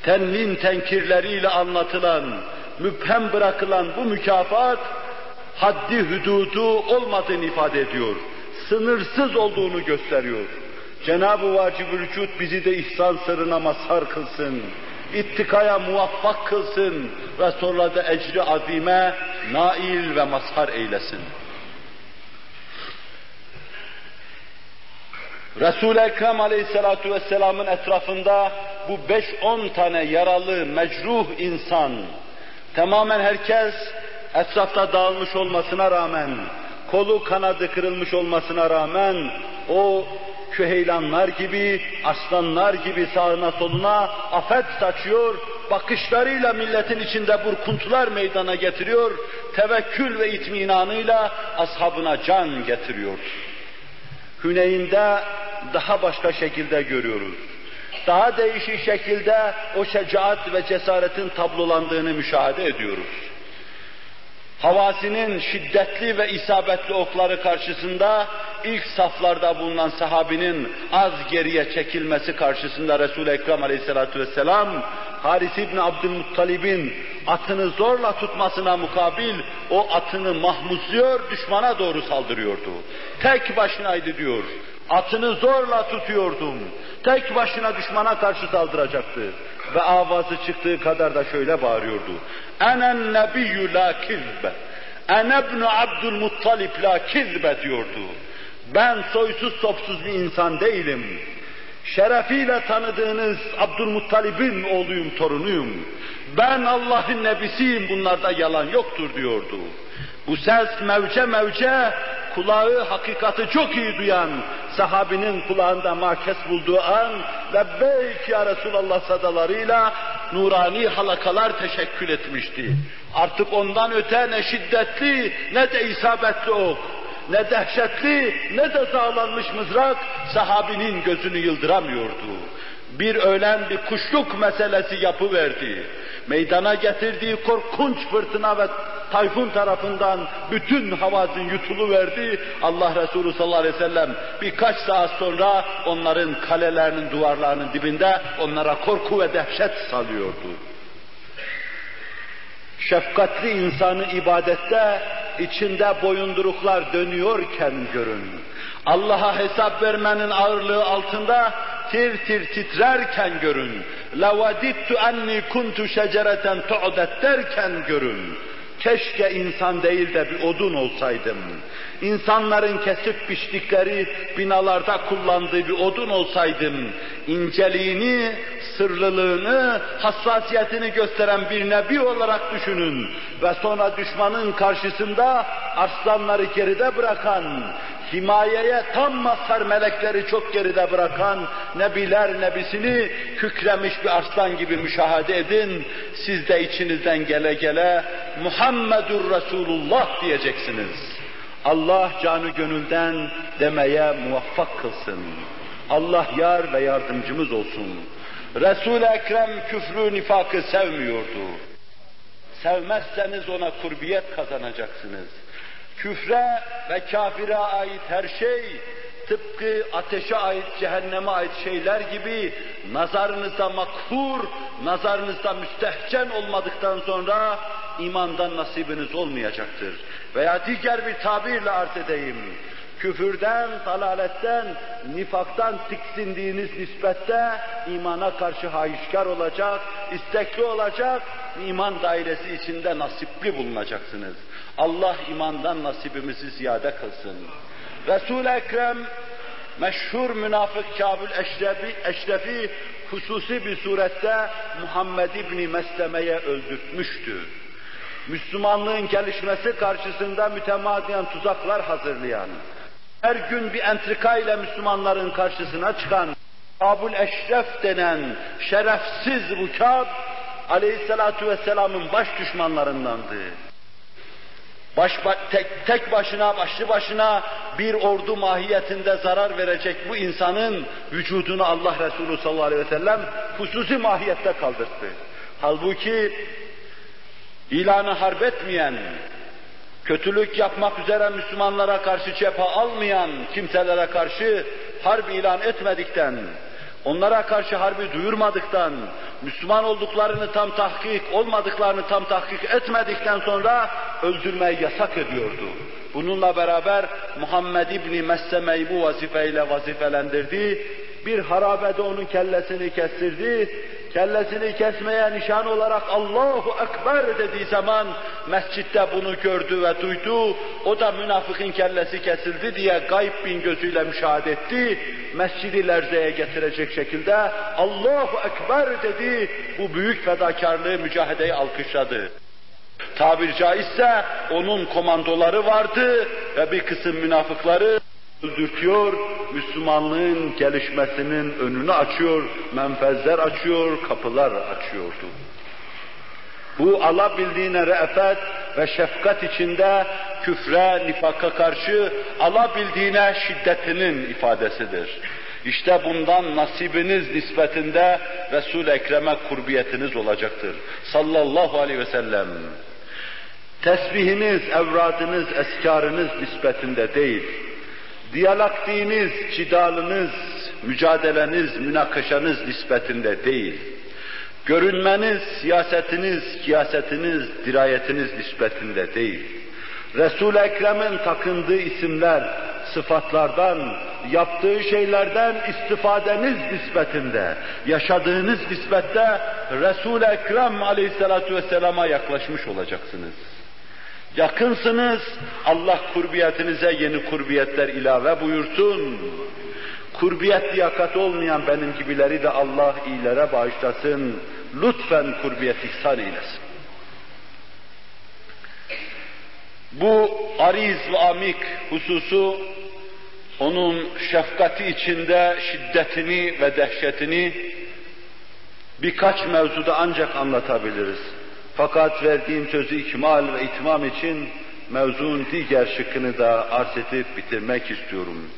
S1: Tenvin tenkirleriyle anlatılan, müphem bırakılan bu mükafat haddi hüdudu olmadığını ifade ediyor. Sınırsız olduğunu gösteriyor. Cenab-ı Vacib-ül bizi de ihsan sırrına mazhar kılsın. İttikaya muvaffak kılsın ve sonra da ecri azime nail ve mazhar eylesin. Resul-i Ekrem Aleyhisselatü Vesselam'ın etrafında bu beş on tane yaralı, mecruh insan, tamamen herkes etrafta dağılmış olmasına rağmen, kolu kanadı kırılmış olmasına rağmen, o küheylanlar gibi, aslanlar gibi sağına soluna afet saçıyor, bakışlarıyla milletin içinde burkuntular meydana getiriyor, tevekkül ve itminanıyla ashabına can getiriyor. Hüneyn'de daha başka şekilde görüyoruz. Daha değişik şekilde o şecaat ve cesaretin tablolandığını müşahede ediyoruz. Havasinin şiddetli ve isabetli okları karşısında ilk saflarda bulunan sahabinin az geriye çekilmesi karşısında Resul-i Ekrem aleyhissalatu vesselam Haris İbni Abdülmuttalib'in atını zorla tutmasına mukabil o atını mahmuzluyor, düşmana doğru saldırıyordu. Tek başınaydı diyor. Atını zorla tutuyordum. Tek başına düşmana karşı saldıracaktı. Ve avazı çıktığı kadar da şöyle bağırıyordu. Enen nebiyyü la kizbe. Enebnu Abdülmuttalib la kizbe diyordu. Ben soysuz sopsuz bir insan değilim. Şerefiyle tanıdığınız Abdülmuttalib'in oğluyum, torunuyum. Ben Allah'ın nebisiyim, bunlarda yalan yoktur diyordu. Bu ses mevce mevce kulağı hakikati çok iyi duyan sahabinin kulağında makes bulduğu an lebbeyk ya Resulallah sadalarıyla nurani halakalar teşekkül etmişti. Artık ondan öte ne şiddetli ne de isabetli ok, ne dehşetli ne de sağlanmış mızrak sahabinin gözünü yıldıramıyordu. Bir öğlen bir kuşluk meselesi yapıverdi. Meydana getirdiği korkunç fırtına ve tayfun tarafından bütün havazın yutulu verdi. Allah Resulü sallallahu aleyhi ve sellem birkaç saat sonra onların kalelerinin duvarlarının dibinde onlara korku ve dehşet salıyordu. Şefkatli insanı ibadette içinde boyunduruklar dönüyorken görün. Allah'a hesap vermenin ağırlığı altında tir tir titrerken görün. لَوَدِدْتُ اَنِّي كُنْتُ شَجَرَةً تُعْدَتْ derken görün. Keşke insan değil de bir odun olsaydım. İnsanların kesip biçtikleri binalarda kullandığı bir odun olsaydım. İnceliğini, sırlılığını, hassasiyetini gösteren bir nebi olarak düşünün. Ve sonra düşmanın karşısında aslanları geride bırakan, himayeye tam mazhar melekleri çok geride bırakan nebiler nebisini kükremiş bir arslan gibi müşahede edin. Siz de içinizden gele gele Muhammedur Resulullah diyeceksiniz. Allah canı gönülden demeye muvaffak kılsın. Allah yar ve yardımcımız olsun. Resul-i Ekrem küfrü nifakı sevmiyordu. Sevmezseniz ona kurbiyet kazanacaksınız. Küfre ve kafire ait her şey tıpkı ateşe ait, cehenneme ait şeyler gibi nazarınızda makhur, nazarınızda müstehcen olmadıktan sonra imandan nasibiniz olmayacaktır. Veya diğer bir tabirle arz edeyim. Küfürden, dalaletten, nifaktan tiksindiğiniz nispette imana karşı hayışkar olacak, istekli olacak, iman dairesi içinde nasipli bulunacaksınız. Allah imandan nasibimizi ziyade kılsın. Resul-i Ekrem meşhur münafık Kabul Eşrefi, Eşrefi hususi bir surette Muhammed İbni Mesleme'ye öldürtmüştü. Müslümanlığın gelişmesi karşısında mütemadiyen tuzaklar hazırlayan, her gün bir entrika ile Müslümanların karşısına çıkan Abul Eşref denen şerefsiz bu Kâb, aleyhissalatu vesselamın baş düşmanlarındandı. Baş, tek, tek başına, başlı başına bir ordu mahiyetinde zarar verecek bu insanın vücudunu Allah Resulü sallallahu aleyhi ve sellem hususi mahiyette kaldırdı. Halbuki ilanı harp etmeyen, kötülük yapmak üzere Müslümanlara karşı cephe almayan kimselere karşı harp ilan etmedikten, onlara karşı harbi duyurmadıktan, Müslüman olduklarını tam tahkik, olmadıklarını tam tahkik etmedikten sonra öldürmeyi yasak ediyordu. Bununla beraber Muhammed İbni Messeme'yi bu vazifeyle vazifelendirdi. Bir harabede onun kellesini kestirdi. Kellesini kesmeye nişan olarak Allahu Ekber dediği zaman mescitte bunu gördü ve duydu. O da münafıkın kellesi kesildi diye gayb bin gözüyle müşahede etti. Mescidi lerzeye getirecek şekilde Allahu Ekber dedi. Bu büyük fedakarlığı, mücahedeyi alkışladı. Tabir caizse onun komandoları vardı ve bir kısım münafıkları öldürtüyor, Müslümanlığın gelişmesinin önünü açıyor, menfezler açıyor, kapılar açıyordu. Bu alabildiğine re'fet ve şefkat içinde küfre, nifaka karşı alabildiğine şiddetinin ifadesidir. İşte bundan nasibiniz nispetinde Resul-i Ekrem'e kurbiyetiniz olacaktır. Sallallahu aleyhi ve sellem. Tesbihiniz, evradınız, eskarınız nispetinde değil. Diyalaktiğiniz, cidalınız, mücadeleniz, münakaşanız nispetinde değil. Görünmeniz, siyasetiniz, kiyasetiniz, dirayetiniz nispetinde değil. Resul-i Ekrem'in takındığı isimler, sıfatlardan, yaptığı şeylerden istifadeniz nispetinde, yaşadığınız nispette Resul-i Ekrem aleyhissalatu vesselama yaklaşmış olacaksınız. Yakınsınız, Allah kurbiyetinize yeni kurbiyetler ilave buyursun. Kurbiyet liyakat olmayan benim gibileri de Allah iyilere bağışlasın. Lütfen kurbiyet ihsan eylesin. Bu ariz ve amik hususu onun şefkati içinde şiddetini ve dehşetini birkaç mevzuda ancak anlatabiliriz. Fakat verdiğim sözü ikmal ve itmam için mevzun diğer şıkkını da arz edip bitirmek istiyorum.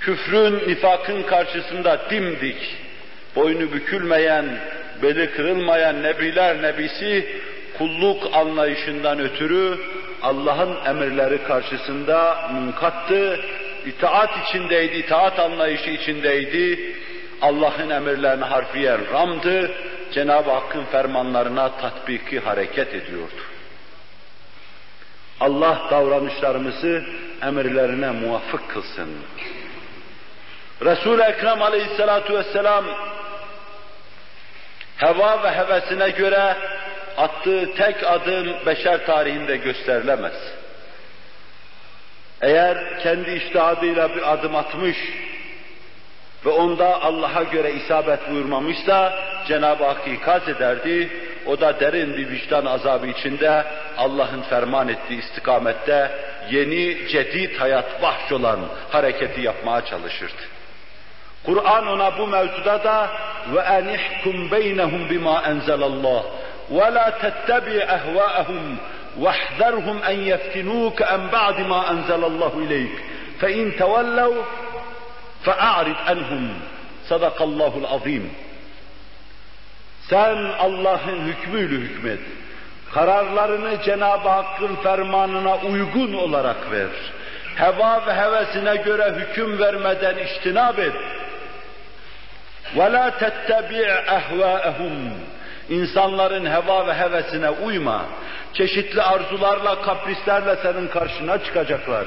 S1: Küfrün, nifakın karşısında dimdik, boynu bükülmeyen, beli kırılmayan nebiler nebisi kulluk anlayışından ötürü Allah'ın emirleri karşısında munkattı, itaat içindeydi, itaat anlayışı içindeydi, Allah'ın emirlerine harfiyen ramdı, Cenab-ı Hakk'ın fermanlarına tatbiki hareket ediyordu. Allah davranışlarımızı emirlerine muvaffık kılsın. Resul-i Ekrem aleyhissalatu vesselam heva ve hevesine göre attığı tek adım beşer tarihinde gösterilemez. Eğer kendi iştihadıyla bir adım atmış ve onda Allah'a göre isabet buyurmamışsa Cenab-ı Hak ikaz ederdi. O da derin bir vicdan azabı içinde Allah'ın ferman ettiği istikamette yeni, cedid hayat bahş olan hareketi yapmaya çalışırdı. Kur'an ona bu mevzuda da ve enihkum beynehum bima enzelallah ve la tettabi ehvaehum واحذرهم أن يفتنوك عن بعد ما أنزل الله إليك فإن تولوا فأعرض عنهم صدق الله العظيم Sen Allah'ın hükmüyle hükmet. Kararlarını Cenab-ı Hakk'ın fermanına uygun olarak ver. Heva ve hevesine göre hüküm vermeden iştinab et. وَلَا تَتَّبِعْ اَهْوَاءَهُمْ İnsanların heva ve hevesine uyma. Çeşitli arzularla, kaprislerle senin karşına çıkacaklar.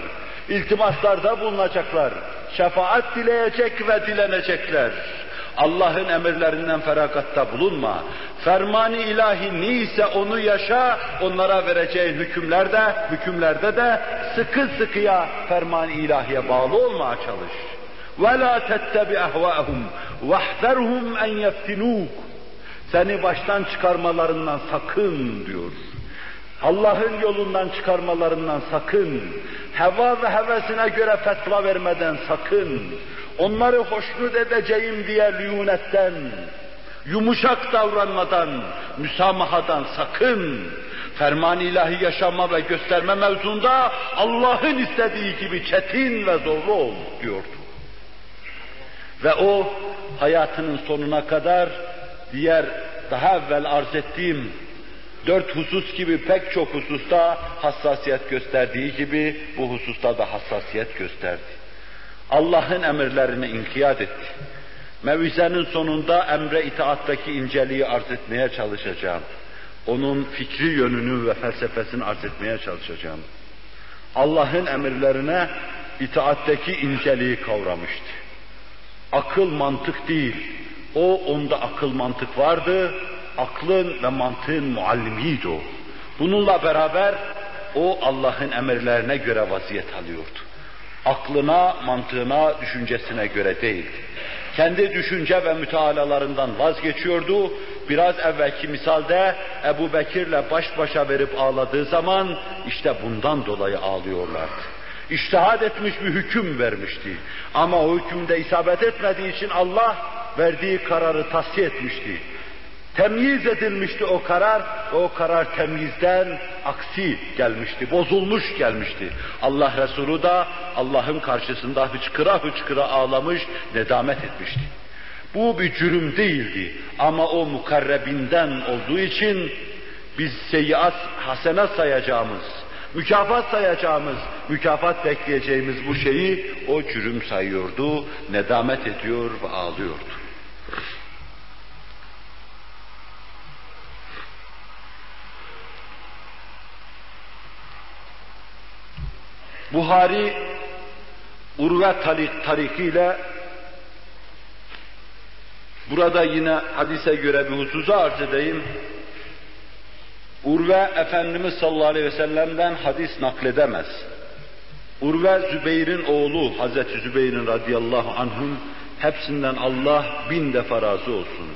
S1: İltimaslarda bulunacaklar. Şefaat dileyecek ve dilenecekler. Allah'ın emirlerinden ferakatta bulunma. Fermani ilahi neyse onu yaşa, onlara vereceğin hükümlerde, hükümlerde de sıkı sıkıya fermani ilahiye bağlı olmaya çalış. وَلَا تَتَّبِ اَهْوَاهُمْ وَاحْذَرْهُمْ اَنْ يَفْتِنُوكُ Seni baştan çıkarmalarından sakın diyor. Allah'ın yolundan çıkarmalarından sakın. Heva ve hevesine göre fetva vermeden sakın onları hoşnut edeceğim diye liyunetten, yumuşak davranmadan, müsamahadan sakın, ferman ilahi yaşama ve gösterme mevzunda Allah'ın istediği gibi çetin ve zorlu ol diyordu. Ve o hayatının sonuna kadar diğer daha evvel arz ettiğim dört husus gibi pek çok hususta hassasiyet gösterdiği gibi bu hususta da hassasiyet gösterdi. Allah'ın emirlerine inkiyat etti. Mevizenin sonunda emre itaattaki inceliği arz etmeye çalışacağım. Onun fikri yönünü ve felsefesini arz etmeye çalışacağım. Allah'ın emirlerine itaatteki inceliği kavramıştı. Akıl mantık değil. O onda akıl mantık vardı. Aklın ve mantığın muallimiydi o. Bununla beraber o Allah'ın emirlerine göre vaziyet alıyordu. Aklına, mantığına, düşüncesine göre değildi. Kendi düşünce ve mütealalarından vazgeçiyordu. Biraz evvelki misalde Ebu Bekir'le baş başa verip ağladığı zaman işte bundan dolayı ağlıyorlardı. İştihad etmiş bir hüküm vermişti. Ama o hükümde isabet etmediği için Allah verdiği kararı tasfiye etmişti. Temyiz edilmişti o karar ve o karar temyizden aksi gelmişti, bozulmuş gelmişti. Allah Resulü da Allah'ın karşısında hıçkıra hıçkıra ağlamış, nedamet etmişti. Bu bir cürüm değildi ama o mukarrebinden olduğu için biz seyyiat hasene sayacağımız, mükafat sayacağımız, mükafat bekleyeceğimiz bu şeyi o cürüm sayıyordu, nedamet ediyor ve ağlıyordu. Buhari Urve tarik, tarikiyle burada yine hadise göre bir hususu arz edeyim. Urve Efendimiz sallallahu aleyhi ve sellem'den hadis nakledemez. Urve Zübeyir'in oğlu Hazreti Zübeyir'in radıyallahu anh'ın hepsinden Allah bin defa razı olsun.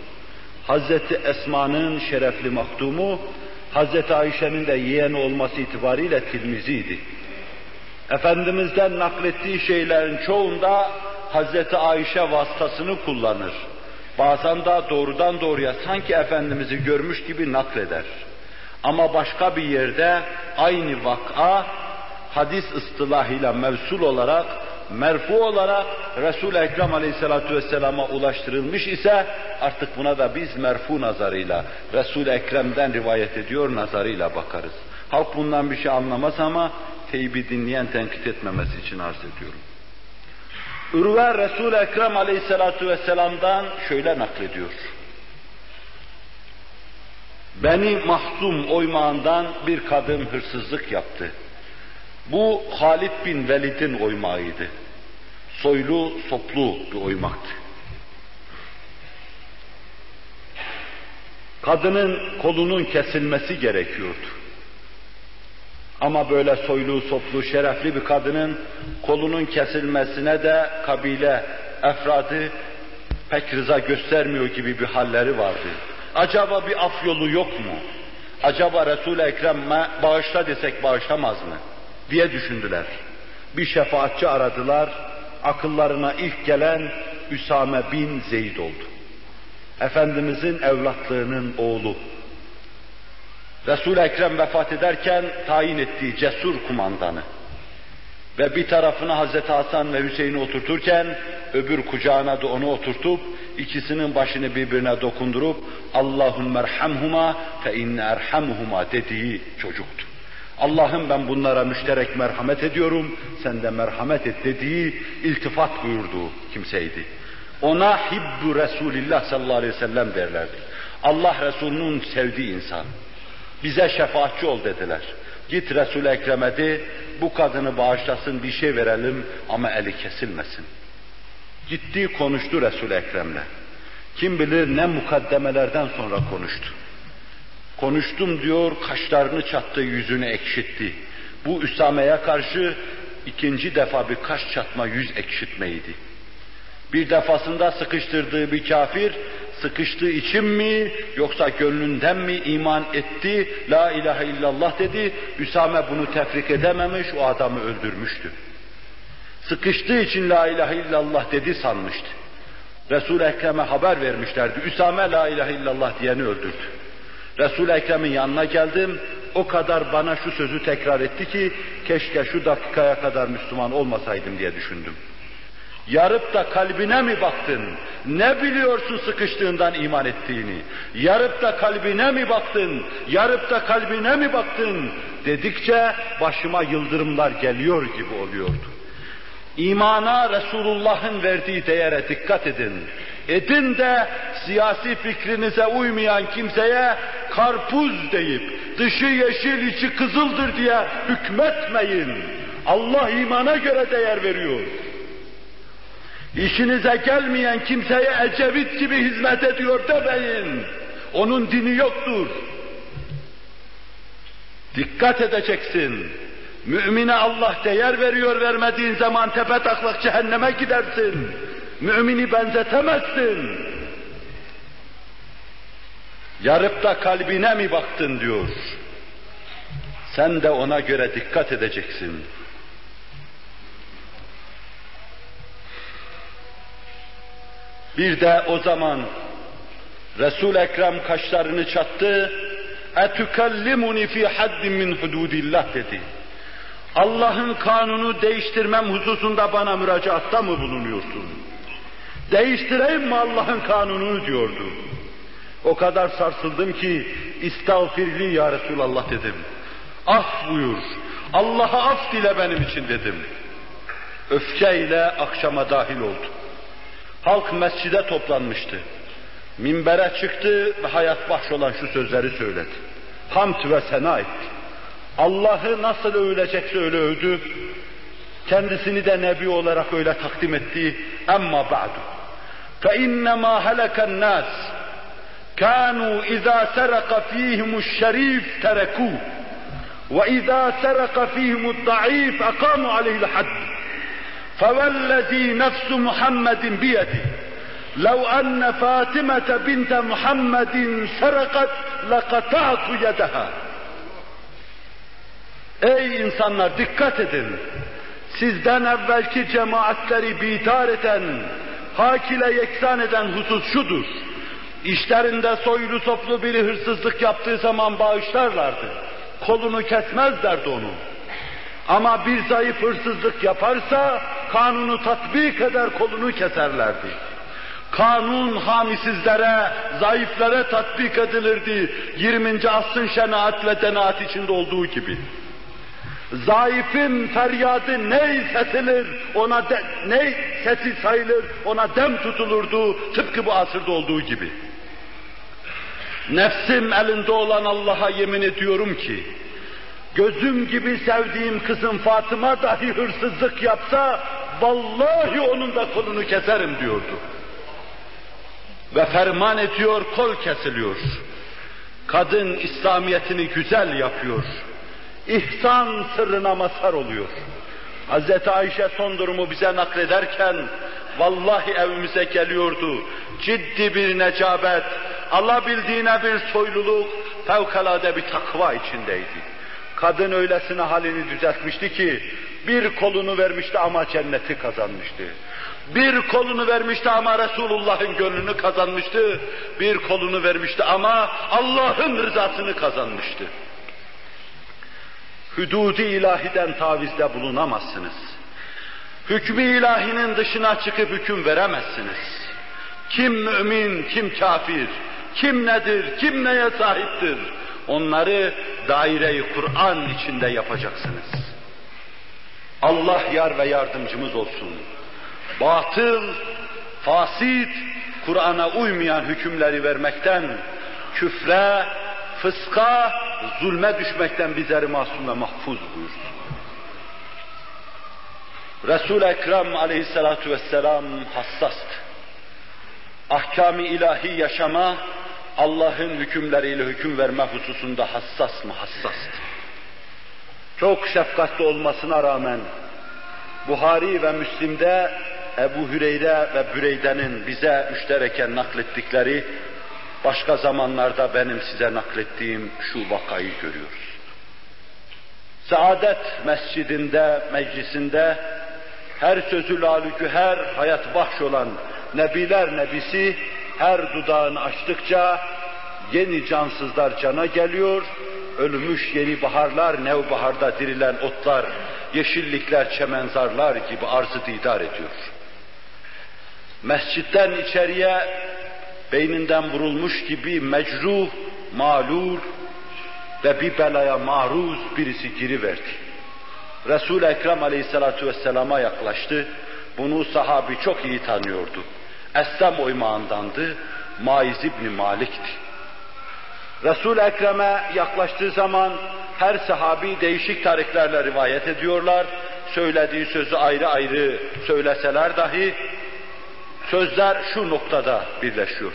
S1: Hazreti Esma'nın şerefli makdumu, Hazreti Ayşe'nin de yeğeni olması itibariyle Tirmizi'ydi. Efendimiz'den naklettiği şeylerin çoğunda Hazreti Ayşe vasıtasını kullanır. Bazen de doğrudan doğruya sanki Efendimiz'i görmüş gibi nakleder. Ama başka bir yerde aynı vak'a hadis ıstılahıyla mevsul olarak, merfu olarak Resul-i Ekrem Aleyhisselatü Vesselam'a ulaştırılmış ise artık buna da biz merfu nazarıyla, Resul-i Ekrem'den rivayet ediyor nazarıyla bakarız. Halk bundan bir şey anlamaz ama teybi dinleyen tenkit etmemesi için arz ediyorum. Ürve Resul-i Ekrem Aleyhisselatü Vesselam'dan şöyle naklediyor. Beni mahzum oymağından bir kadın hırsızlık yaptı. Bu Halid bin Velid'in oymağıydı. Soylu, soplu bir oymaktı. Kadının kolunun kesilmesi gerekiyordu. Ama böyle soylu, soplu, şerefli bir kadının kolunun kesilmesine de kabile efradı pek rıza göstermiyor gibi bir halleri vardı. Acaba bir af yolu yok mu? Acaba Resul-i Ekrem'e bağışla desek bağışlamaz mı? diye düşündüler. Bir şefaatçi aradılar. Akıllarına ilk gelen Üsame bin Zeyd oldu. Efendimizin evlatlığının oğlu. Resul-i Ekrem vefat ederken tayin ettiği cesur kumandanı ve bir tarafına Hazreti Hasan ve Hüseyin'i oturturken öbür kucağına da onu oturtup ikisinin başını birbirine dokundurup Allahümme erhamhuma fe inne erhamhuma dediği çocuktu. Allah'ım ben bunlara müşterek merhamet ediyorum, sen de merhamet et dediği iltifat buyurduğu kimseydi. Ona hibbu Resulillah sallallahu aleyhi ve sellem derlerdi. Allah Resulü'nün sevdiği insan. Bize şefaatçi ol dediler. Git Resul-i Ekrem'e de bu kadını bağışlasın bir şey verelim ama eli kesilmesin. Gitti konuştu Resul-i Ekrem'le. Kim bilir ne mukaddemelerden sonra konuştu. Konuştum diyor, kaşlarını çattı, yüzünü ekşitti. Bu Üsame'ye karşı ikinci defa bir kaş çatma, yüz ekşitmeydi. Bir defasında sıkıştırdığı bir kafir, sıkıştığı için mi yoksa gönlünden mi iman etti, la ilahe illallah dedi, Üsame bunu tefrik edememiş, o adamı öldürmüştü. Sıkıştığı için la ilahe illallah dedi sanmıştı. Resul-i Ekrem'e haber vermişlerdi, Üsame la ilahe illallah diyeni öldürdü. Resul-i Ekrem'in yanına geldim, o kadar bana şu sözü tekrar etti ki, keşke şu dakikaya kadar Müslüman olmasaydım diye düşündüm. Yarıp da kalbine mi baktın? Ne biliyorsun sıkıştığından iman ettiğini? Yarıp da kalbine mi baktın? Yarıp da kalbine mi baktın? Dedikçe başıma yıldırımlar geliyor gibi oluyordu. İmana Resulullah'ın verdiği değere dikkat edin. Edin de siyasi fikrinize uymayan kimseye karpuz deyip dışı yeşil içi kızıldır diye hükmetmeyin. Allah imana göre değer veriyor. İşinize gelmeyen kimseye Ecevit gibi hizmet ediyor demeyin. Onun dini yoktur. Dikkat edeceksin. Mümine Allah değer veriyor vermediğin zaman tepe taklak cehenneme gidersin. Mümini benzetemezsin. Yarıp da kalbine mi baktın diyor. Sen de ona göre dikkat edeceksin. Bir de o zaman Resul Ekrem kaşlarını çattı. "Etukellimuni fi haddin min hududillah" dedi. Allah'ın kanunu değiştirmem hususunda bana müracaatta mı bulunuyorsun? Değiştireyim mi Allah'ın kanununu diyordu. O kadar sarsıldım ki istağfirli ya Resulallah dedim. Af buyur. Allah'a af dile benim için dedim. Öfkeyle akşama dahil oldu. Halk mescide toplanmıştı. Minbere çıktı ve hayat bahş olan şu sözleri söyledi. Hamd ve sena etti. Allah'ı nasıl övülecekse öyle övdü. Kendisini de nebi olarak öyle takdim etti. Emma ba'du. فَاِنَّمَا هَلَكَ النَّاسِ كَانُوا اِذَا سَرَقَ ف۪يهِمُ الشَّر۪يفِ تَرَكُوهُ وَاِذَا سَرَقَ ف۪يهِمُ الضَّعِيفِ اَقَامُوا عَلَيْهِ الْحَدِّ فوالذي نفس محمد بيده لو أن فاطمة بنت محمد سرقت لقطعت يدها Ey insanlar dikkat edin. Sizden evvelki cemaatleri bidar eden, hak ile yeksan eden husus şudur. İşlerinde soylu soplu biri hırsızlık yaptığı zaman bağışlarlardı. Kolunu kesmezlerdi onu. Ama bir zayıf hırsızlık yaparsa kanunu tatbik eder kolunu keserlerdi. Kanun hamisizlere, zayıflara tatbik edilirdi. 20. asrın şenaat ve denaat içinde olduğu gibi. Zayıfın feryadı ney sesilir, ona de, ney sesi sayılır, ona dem tutulurdu, tıpkı bu asırda olduğu gibi. Nefsim elinde olan Allah'a yemin ediyorum ki, gözüm gibi sevdiğim kızım Fatıma dahi hırsızlık yapsa, vallahi onun da kolunu keserim diyordu. Ve ferman ediyor, kol kesiliyor. Kadın İslamiyetini güzel yapıyor. İhsan sırrına mazhar oluyor. Hz. Ayşe son durumu bize naklederken, vallahi evimize geliyordu. Ciddi bir necabet, alabildiğine bir soyluluk, fevkalade bir takva içindeydi. Kadın öylesine halini düzeltmişti ki, bir kolunu vermişti ama cenneti kazanmıştı. Bir kolunu vermişti ama Resulullah'ın gönlünü kazanmıştı. Bir kolunu vermişti ama Allah'ın rızasını kazanmıştı. Hüdudi ilahiden tavizde bulunamazsınız. Hükmü ilahinin dışına çıkıp hüküm veremezsiniz. Kim mümin, kim kafir, kim nedir, kim neye sahiptir? Onları daire-i Kur'an içinde yapacaksınız. Allah yar ve yardımcımız olsun. Batıl, fasit, Kur'an'a uymayan hükümleri vermekten, küfre, fıska, zulme düşmekten bizleri masum ve mahfuz buyursun. Resul-i Ekrem aleyhissalatu vesselam hassastı. Ahkam-ı ilahi yaşama, Allah'ın hükümleriyle hüküm verme hususunda hassas mı hassastı. Çok şefkatli olmasına rağmen Buhari ve Müslim'de Ebu Hüreyre ve Büreyde'nin bize müştereken naklettikleri başka zamanlarda benim size naklettiğim şu vakayı görüyoruz. Saadet mescidinde, meclisinde her sözü lalü her hayat bahş olan Nebiler Nebisi her dudağını açtıkça yeni cansızlar cana geliyor, ölmüş yeni baharlar, nevbaharda dirilen otlar, yeşillikler, çemenzarlar gibi arzı didar ediyor. mescitten içeriye beyninden vurulmuş gibi mecruh, malul ve bir belaya maruz birisi giriverdi. Resul-i Ekrem aleyhissalatu vesselama yaklaştı. Bunu sahabi çok iyi tanıyordu. Eslem oymağındandı. Maiz İbni Malik'ti. Resul-i Ekrem'e yaklaştığı zaman her sahabi değişik tariklerle rivayet ediyorlar. Söylediği sözü ayrı ayrı söyleseler dahi sözler şu noktada birleşiyor.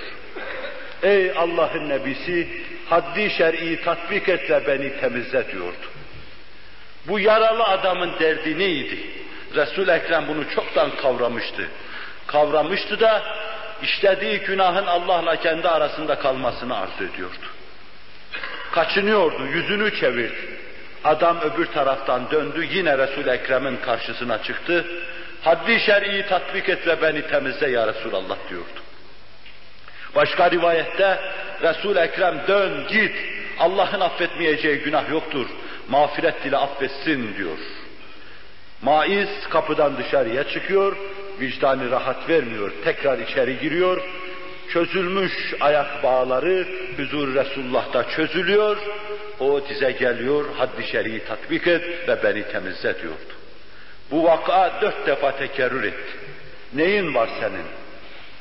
S1: Ey Allah'ın nebisi haddi şer'i tatbik et ve beni temizle diyordu. Bu yaralı adamın derdi neydi? Resul Ekrem bunu çoktan kavramıştı. Kavramıştı da işlediği günahın Allah'la kendi arasında kalmasını arzu ediyordu. Kaçınıyordu, yüzünü çevirdi. Adam öbür taraftan döndü, yine Resul Ekrem'in karşısına çıktı. Haddi şer'i tatbik et ve beni temizle ya Resulallah diyordu. Başka rivayette Resul Ekrem dön git. Allah'ın affetmeyeceği günah yoktur. Mağfiret dile affetsin diyor. Maiz kapıdan dışarıya çıkıyor, vicdanı rahat vermiyor. Tekrar içeri giriyor. Çözülmüş ayak bağları huzur Resulullah'ta çözülüyor. O dize geliyor, haddi şer'i tatbik et ve beni temizle diyordu. Bu vaka dört defa tekerrür etti. Neyin var senin?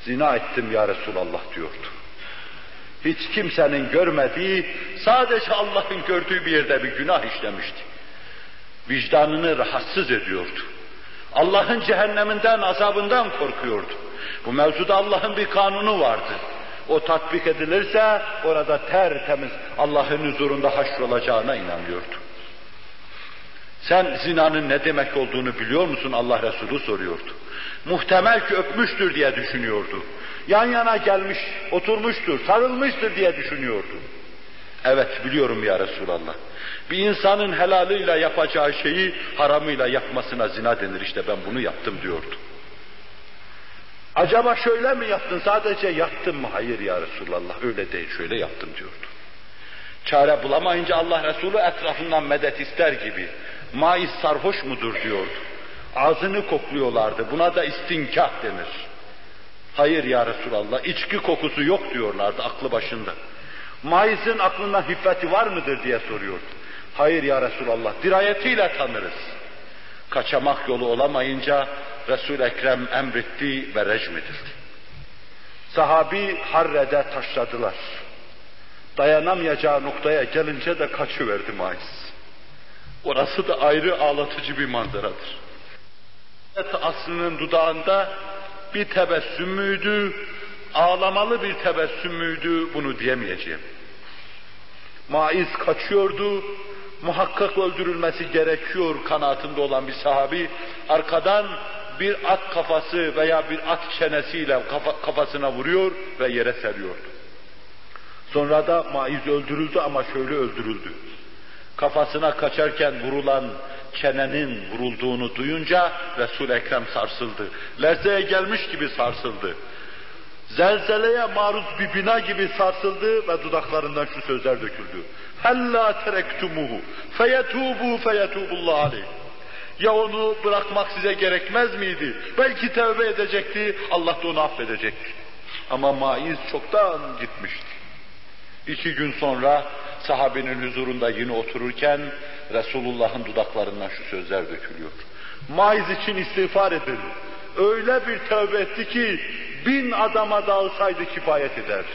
S1: Zina ettim ya Resulallah diyordu. Hiç kimsenin görmediği, sadece Allah'ın gördüğü bir yerde bir günah işlemişti. Vicdanını rahatsız ediyordu. Allah'ın cehenneminden, azabından korkuyordu. Bu mevzuda Allah'ın bir kanunu vardı. O tatbik edilirse orada tertemiz Allah'ın huzurunda haşrolacağına inanıyordu. Sen zinanın ne demek olduğunu biliyor musun Allah Resulü soruyordu. Muhtemel ki öpmüştür diye düşünüyordu. Yan yana gelmiş, oturmuştur, sarılmıştır diye düşünüyordu. Evet biliyorum ya Resulallah. Bir insanın helalıyla yapacağı şeyi haramıyla yapmasına zina denir işte ben bunu yaptım diyordu. Acaba şöyle mi yaptın sadece yaptın mı? Hayır ya Resulallah öyle değil şöyle yaptım diyordu. Çare bulamayınca Allah Resulü etrafından medet ister gibi maiz sarhoş mudur diyordu. Ağzını kokluyorlardı. Buna da istinkah denir. Hayır ya Resulallah, içki kokusu yok diyorlardı aklı başında. Maizin aklından hiffeti var mıdır diye soruyordu. Hayır ya Resulallah, dirayetiyle tanırız. Kaçamak yolu olamayınca Resul Ekrem emretti ve rejmidir. Sahabi Harre'de taşladılar. Dayanamayacağı noktaya gelince de kaçıverdi Maiz. Orası da ayrı ağlatıcı bir manzaradır. Aslının dudağında bir tebessüm müydü, ağlamalı bir tebessüm müydü bunu diyemeyeceğim. Maiz kaçıyordu, muhakkak öldürülmesi gerekiyor kanaatinde olan bir sahabi, arkadan bir at kafası veya bir at çenesiyle kafa, kafasına vuruyor ve yere seriyordu. Sonra da Maiz öldürüldü ama şöyle öldürüldü. Kafasına kaçarken vurulan çenenin vurulduğunu duyunca Resul Ekrem sarsıldı. Lerzeye gelmiş gibi sarsıldı. Zelzeleye maruz bir bina gibi sarsıldı ve dudaklarından şu sözler döküldü. Hella terektumuhu feyetubu feyetubullah aleyh. Ya onu bırakmak size gerekmez miydi? Belki tevbe edecekti, Allah da onu affedecekti. Ama maiz çoktan gitmişti. İki gün sonra sahabenin huzurunda yine otururken Resulullah'ın dudaklarından şu sözler dökülüyor. Maiz için istiğfar edin. Öyle bir tövbe etti ki bin adama dağılsaydı kifayet eder.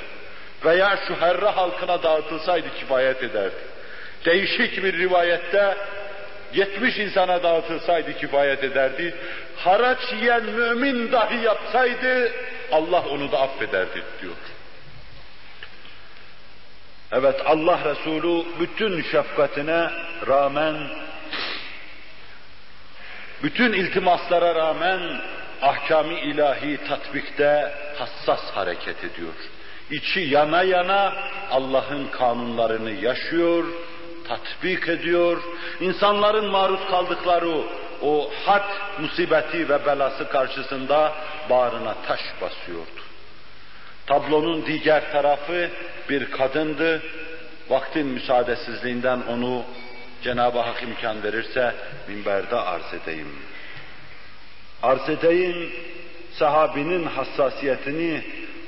S1: Veya şu herra halkına dağıtılsaydı kifayet ederdi. Değişik bir rivayette 70 insana dağıtılsaydı kifayet ederdi. Haraç yiyen mümin dahi yapsaydı Allah onu da affederdi diyor. Evet Allah Resulü bütün şefkatine rağmen, bütün iltimaslara rağmen ahkami ilahi tatbikte hassas hareket ediyor. İçi yana yana Allah'ın kanunlarını yaşıyor, tatbik ediyor. İnsanların maruz kaldıkları o had musibeti ve belası karşısında bağrına taş basıyordu. Tablonun diğer tarafı bir kadındı. Vaktin müsaadesizliğinden onu Cenab-ı Hak imkan verirse minberde arz edeyim. Arz edeyim sahabinin hassasiyetini,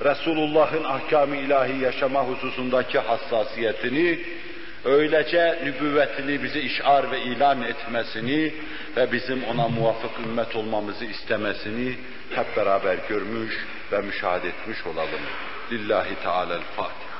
S1: Resulullah'ın ahkam-ı ilahi yaşama hususundaki hassasiyetini, öylece nübüvvetini bize işar ve ilan etmesini ve bizim ona muvafık ümmet olmamızı istemesini hep beraber görmüş ve müşahede etmiş olalım. Lillahi Teala'l-Fatiha.